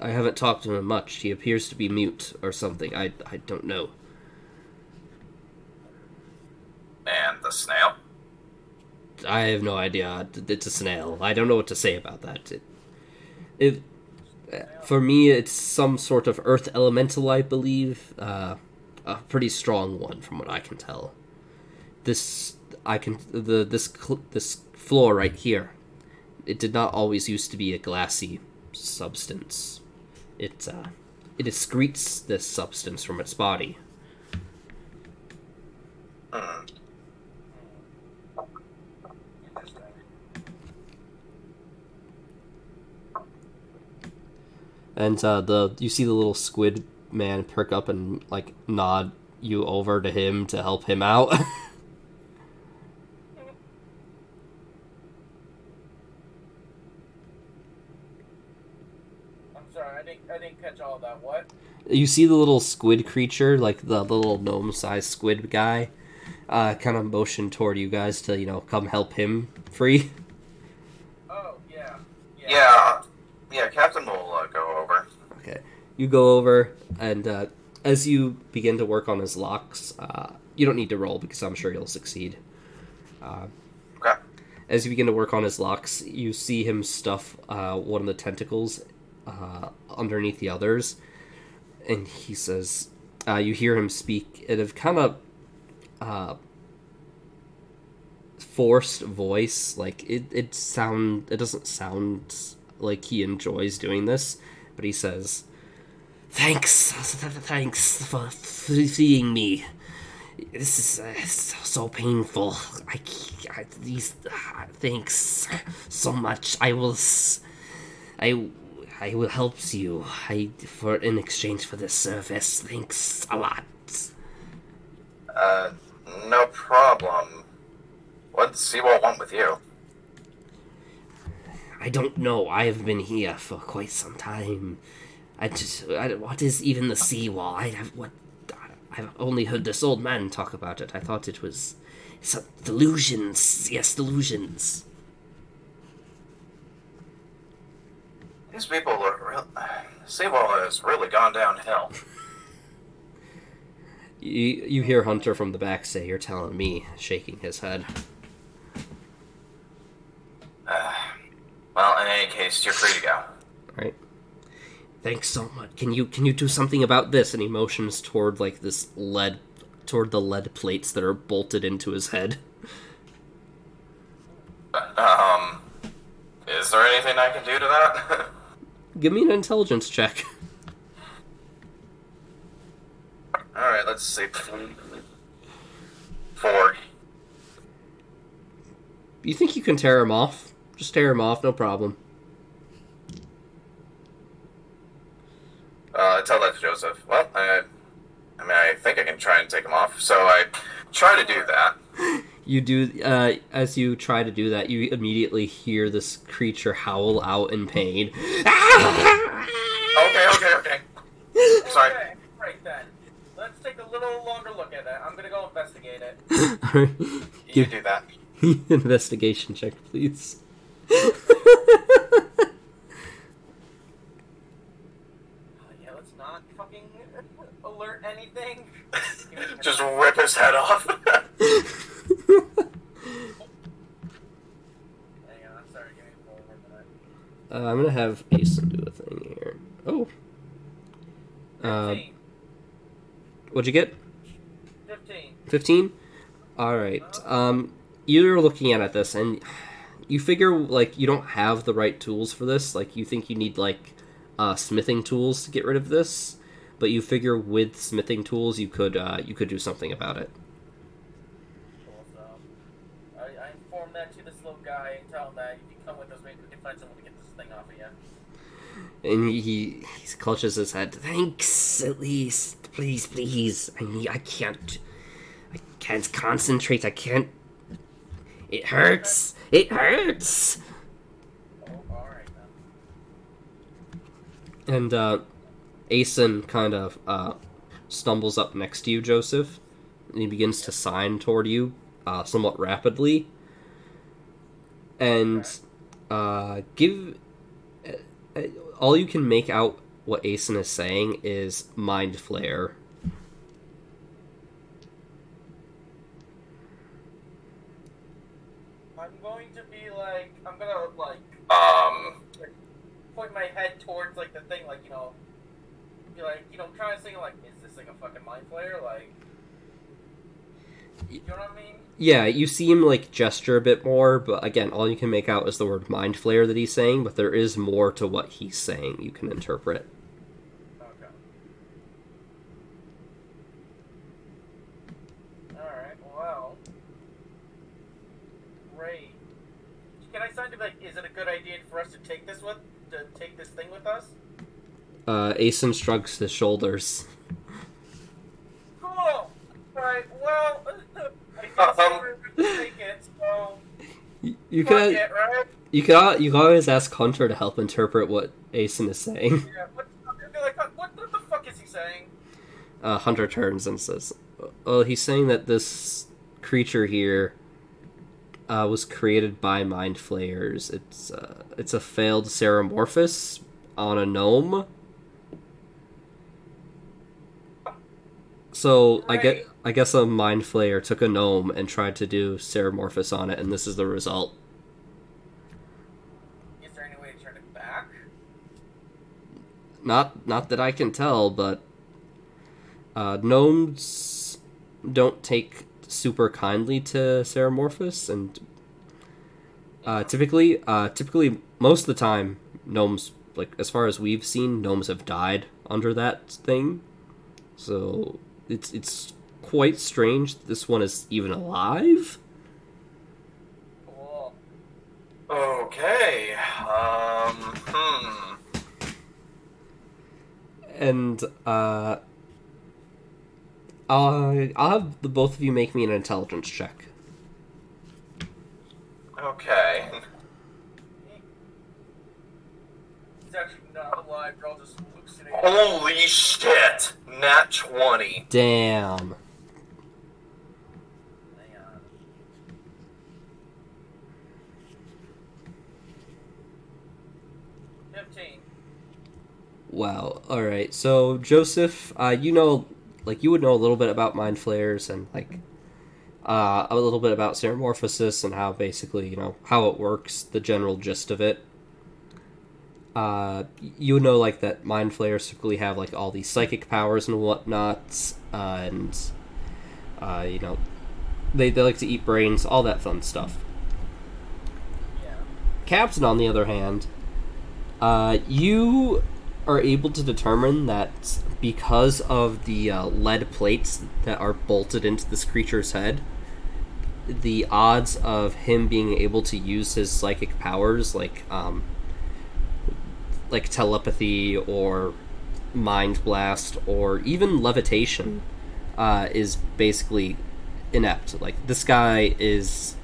i haven't talked to him much. He appears to be mute or something. I i don't know I have no idea. It's a snail. I don't know what to say about that. It, it for me, it's some sort of earth elemental, I believe. Uh, a pretty strong one, from what I can tell. This I can the this cl- this floor right here. It did not always used to be a glassy substance. It uh, it excretes this substance from its body. Hmm. And uh, the you see the little squid man perk up and like nod you over to him to help him out. I'm sorry, I didn't I didn't catch all that. What? you see the little squid creature, like the, the little gnome-sized squid guy, uh, kind of motion toward you guys to you know come help him free. Oh yeah. Yeah, yeah. Captain will uh, go over. Okay, you go over and uh, as you begin to work on his locks, uh, you don't need to roll because I'm sure you'll succeed. Uh, Okay. as you begin to work on his locks, you see him stuff uh, one of the tentacles uh, underneath the others, and he says, uh, "You hear him speak in a kind of uh, forced voice. Like it, it sound, it doesn't sound like he enjoys doing this, but he says." Thanks, thanks for seeing me. This is uh, so, painful. I, I these uh, thanks so much. I will, I." I will help you. I for in exchange for this service. Thanks a lot. Uh, no problem. What's Seawall want with you? I don't know. I have been here for quite some time. I just I, what is even the seawall? I have what I've only heard this old man talk about it. I thought it was some delusions. Yes, delusions. These people are real. Seawall has really gone downhill. You, you hear Hunter from the back say, "You're telling me," shaking his head. Well, in any case, you're free to go. Right. Thanks so much. Can you can you do something about this? And he motions toward like this lead, toward the lead plates that are bolted into his head. Um, is there anything I can do to that? Give me an intelligence check. All right, let's see. Four. You think you can tear him off? Just tear him off, no problem. Uh, tell that to Joseph. Well, I, I mean, I think I can try and take him off. So I try to do that. You do uh, as you try to do that. You immediately hear this creature howl out in pain. Okay, okay, okay. Sorry. Okay, right then. Let's take a little longer look at it. I'm gonna go investigate it. All right. You Give do that. investigation check, please. Yeah, let's not fucking alert anything. Just rip his head off. Hang on, sorry, give me one more minute. Uh, I'm gonna have Asen do a thing here. Oh. Uh, what'd you get? 15. 15 all right um you're looking at this and you figure like you don't have the right tools for this like you think you need like uh smithing tools to get rid of this but you figure with smithing tools you could uh you could do something about it. I, that to this little guy and tell him that if you come with us, maybe we can find someone to get this thing off of you. and he he clutches his head. Thanks at least. Please please. I need i can't i can't concentrate. I can't it hurts it hurts. And uh, Asen kind of uh, stumbles up next to you, Joseph, and he begins to sign toward you uh, somewhat rapidly. And uh, give. Uh, all you can make out what Asen is saying is Mind Flayer. I'm my head towards like the thing, like you know, be like you know, trying to think like, is this like a fucking mind flayer? Like, you know what I mean? Yeah, you see him like gesture a bit more, but again, all you can make out is the word mind flayer that he's saying, but there is more to what he's saying you can interpret. Okay. Alright, well. Great. Can I sign to like, is it a good idea for us to take this with, to take this thing with us? Uh, Asen shrugs his shoulders. Cool! Right, well, I guess Um. we're gonna take it, so. You, you fuck can it, right? you can you can always ask Hunter to help interpret what Asen is saying. Yeah, what, like, what, what the fuck is he saying? Uh, Hunter turns and says, "Well, he's saying that this creature here uh, was created by mind flayers. It's uh, it's a failed Ceramorphous on a gnome. So I get I guess a mind flayer took a gnome and tried to do Ceramorphous on it, and this is the result. Is there any way to turn it back? Not not that I can tell, but uh, gnomes don't take super kindly to Ceramorphous, and uh, typically, uh, typically most of the time, gnomes, like as far as we've seen, gnomes have died under that thing. So it's it's quite strange that this one is even alive. Okay. Um. Hmm. and uh, I'll I'll have the both of you make me an intelligence check. Okay. He's actually not alive, we're all just hallucinating. Holy shit! Nat 20. Damn. Fifteen. Wow. All right. So Joseph, uh, you know, like you would know a little bit about mind flayers and like uh, a little bit about Ceremorphosis and how basically you know how it works, the general gist of it. Uh, you would know like that mind flayers typically have like all these psychic powers and whatnot, uh, and uh, you know they they like to eat brains, all that fun stuff. Yeah. Captain, on the other hand, uh, you are able to determine that because of the uh, lead plates that are bolted into this creature's head, the odds of him being able to use his psychic powers, like um, like telepathy or mind blast or even levitation, uh, is basically inept. Like this guy is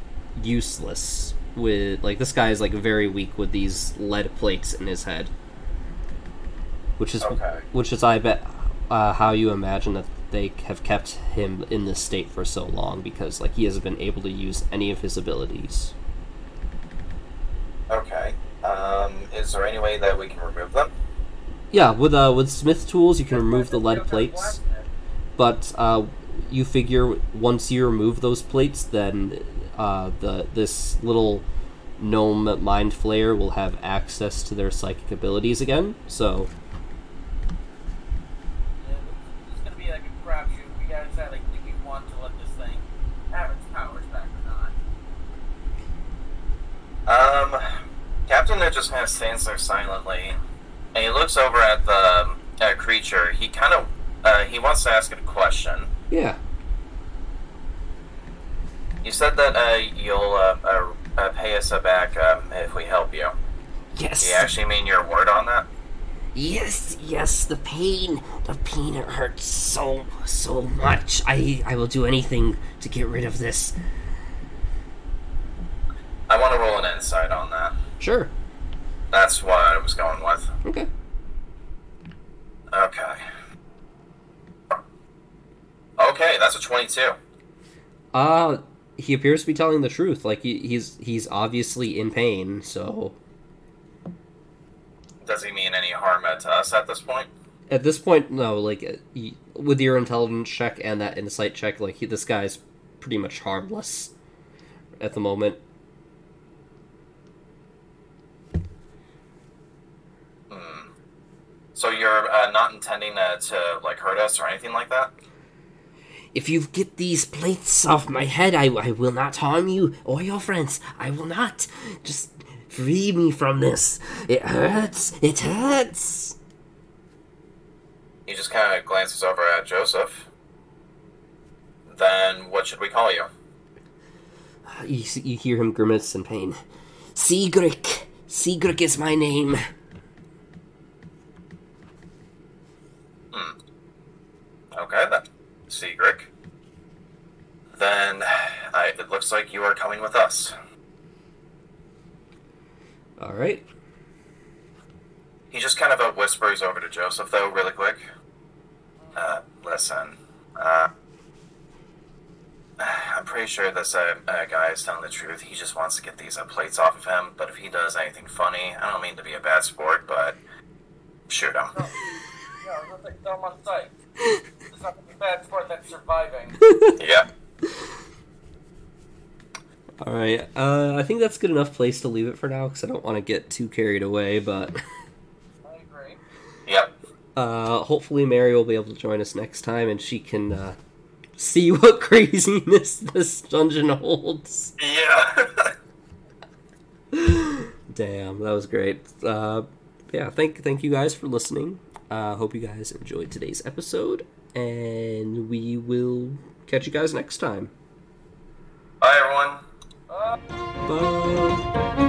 useless with like this guy is like very weak with these lead plates in his head which is Okay. which is i bet uh, how you imagine that they have kept him in this state for so long because like he hasn't been able to use any of his abilities Okay. Um, is there any way that we can remove them? yeah with uh with smith tools you can remove the lead plates but uh you figure once you remove those plates then uh the this little gnome mind flayer will have access to their psychic abilities again so Yeah, it's gonna be like a crapshoot. We gotta decide like, do we want to let this thing have its powers back or not? Um, Captain Ned just kind of stands there silently, and he looks over at the creature. He kind of uh, he wants to ask it a question. yeah You said that uh, you'll uh, uh, uh, pay us back um, if we help you. Yes. Do you actually mean your word on that? Yes, yes, the pain, the pain it hurts so, so much. I, I will do anything to get rid of this. I want to roll an insight on that. Sure. That's what I was going with. Okay. Okay. Okay, that's a twenty-two. Uh, he appears to be telling the truth. Like he, he's he's obviously in pain. So Does he mean any harm to us at this point? at this point, no. Like with your intelligence check and that insight check, like he, this guy's pretty much harmless at the moment. So you're uh, not intending uh, to like hurt us or anything like that? If you get these plates off my head, I, I will not harm you or your friends. I will not. Just free me from this. It hurts. It hurts. He just kind of glances over at Joseph. Then what should we call you? You, you hear him grimace in pain. Sigric. Sigric is my name. Okay, then. Sigric. Then I, it looks like you are coming with us. All right. He just kind of uh, whispers over to Joseph, though, really quick. Uh, listen, uh, I'm pretty sure this uh, uh, guy is telling the truth. He just wants to get these uh, plates off of him. But if he does anything funny, I don't mean to be a bad sport, but shoot him. Yeah, I was gonna say, throw him on sight. It's not gonna be bad sport that's surviving. yeah. All right. Uh, I think that's good enough place to leave it for now because I don't want to get too carried away. But I agree. Yep. uh, hopefully Mary will be able to join us next time and she can uh, see what craziness this dungeon holds. Yeah. Damn, that was great. Uh, yeah, thank thank you guys for listening. Uh, hope you guys enjoyed today's episode, and we will catch you guys next time. Bye, everyone. Uh, Bye.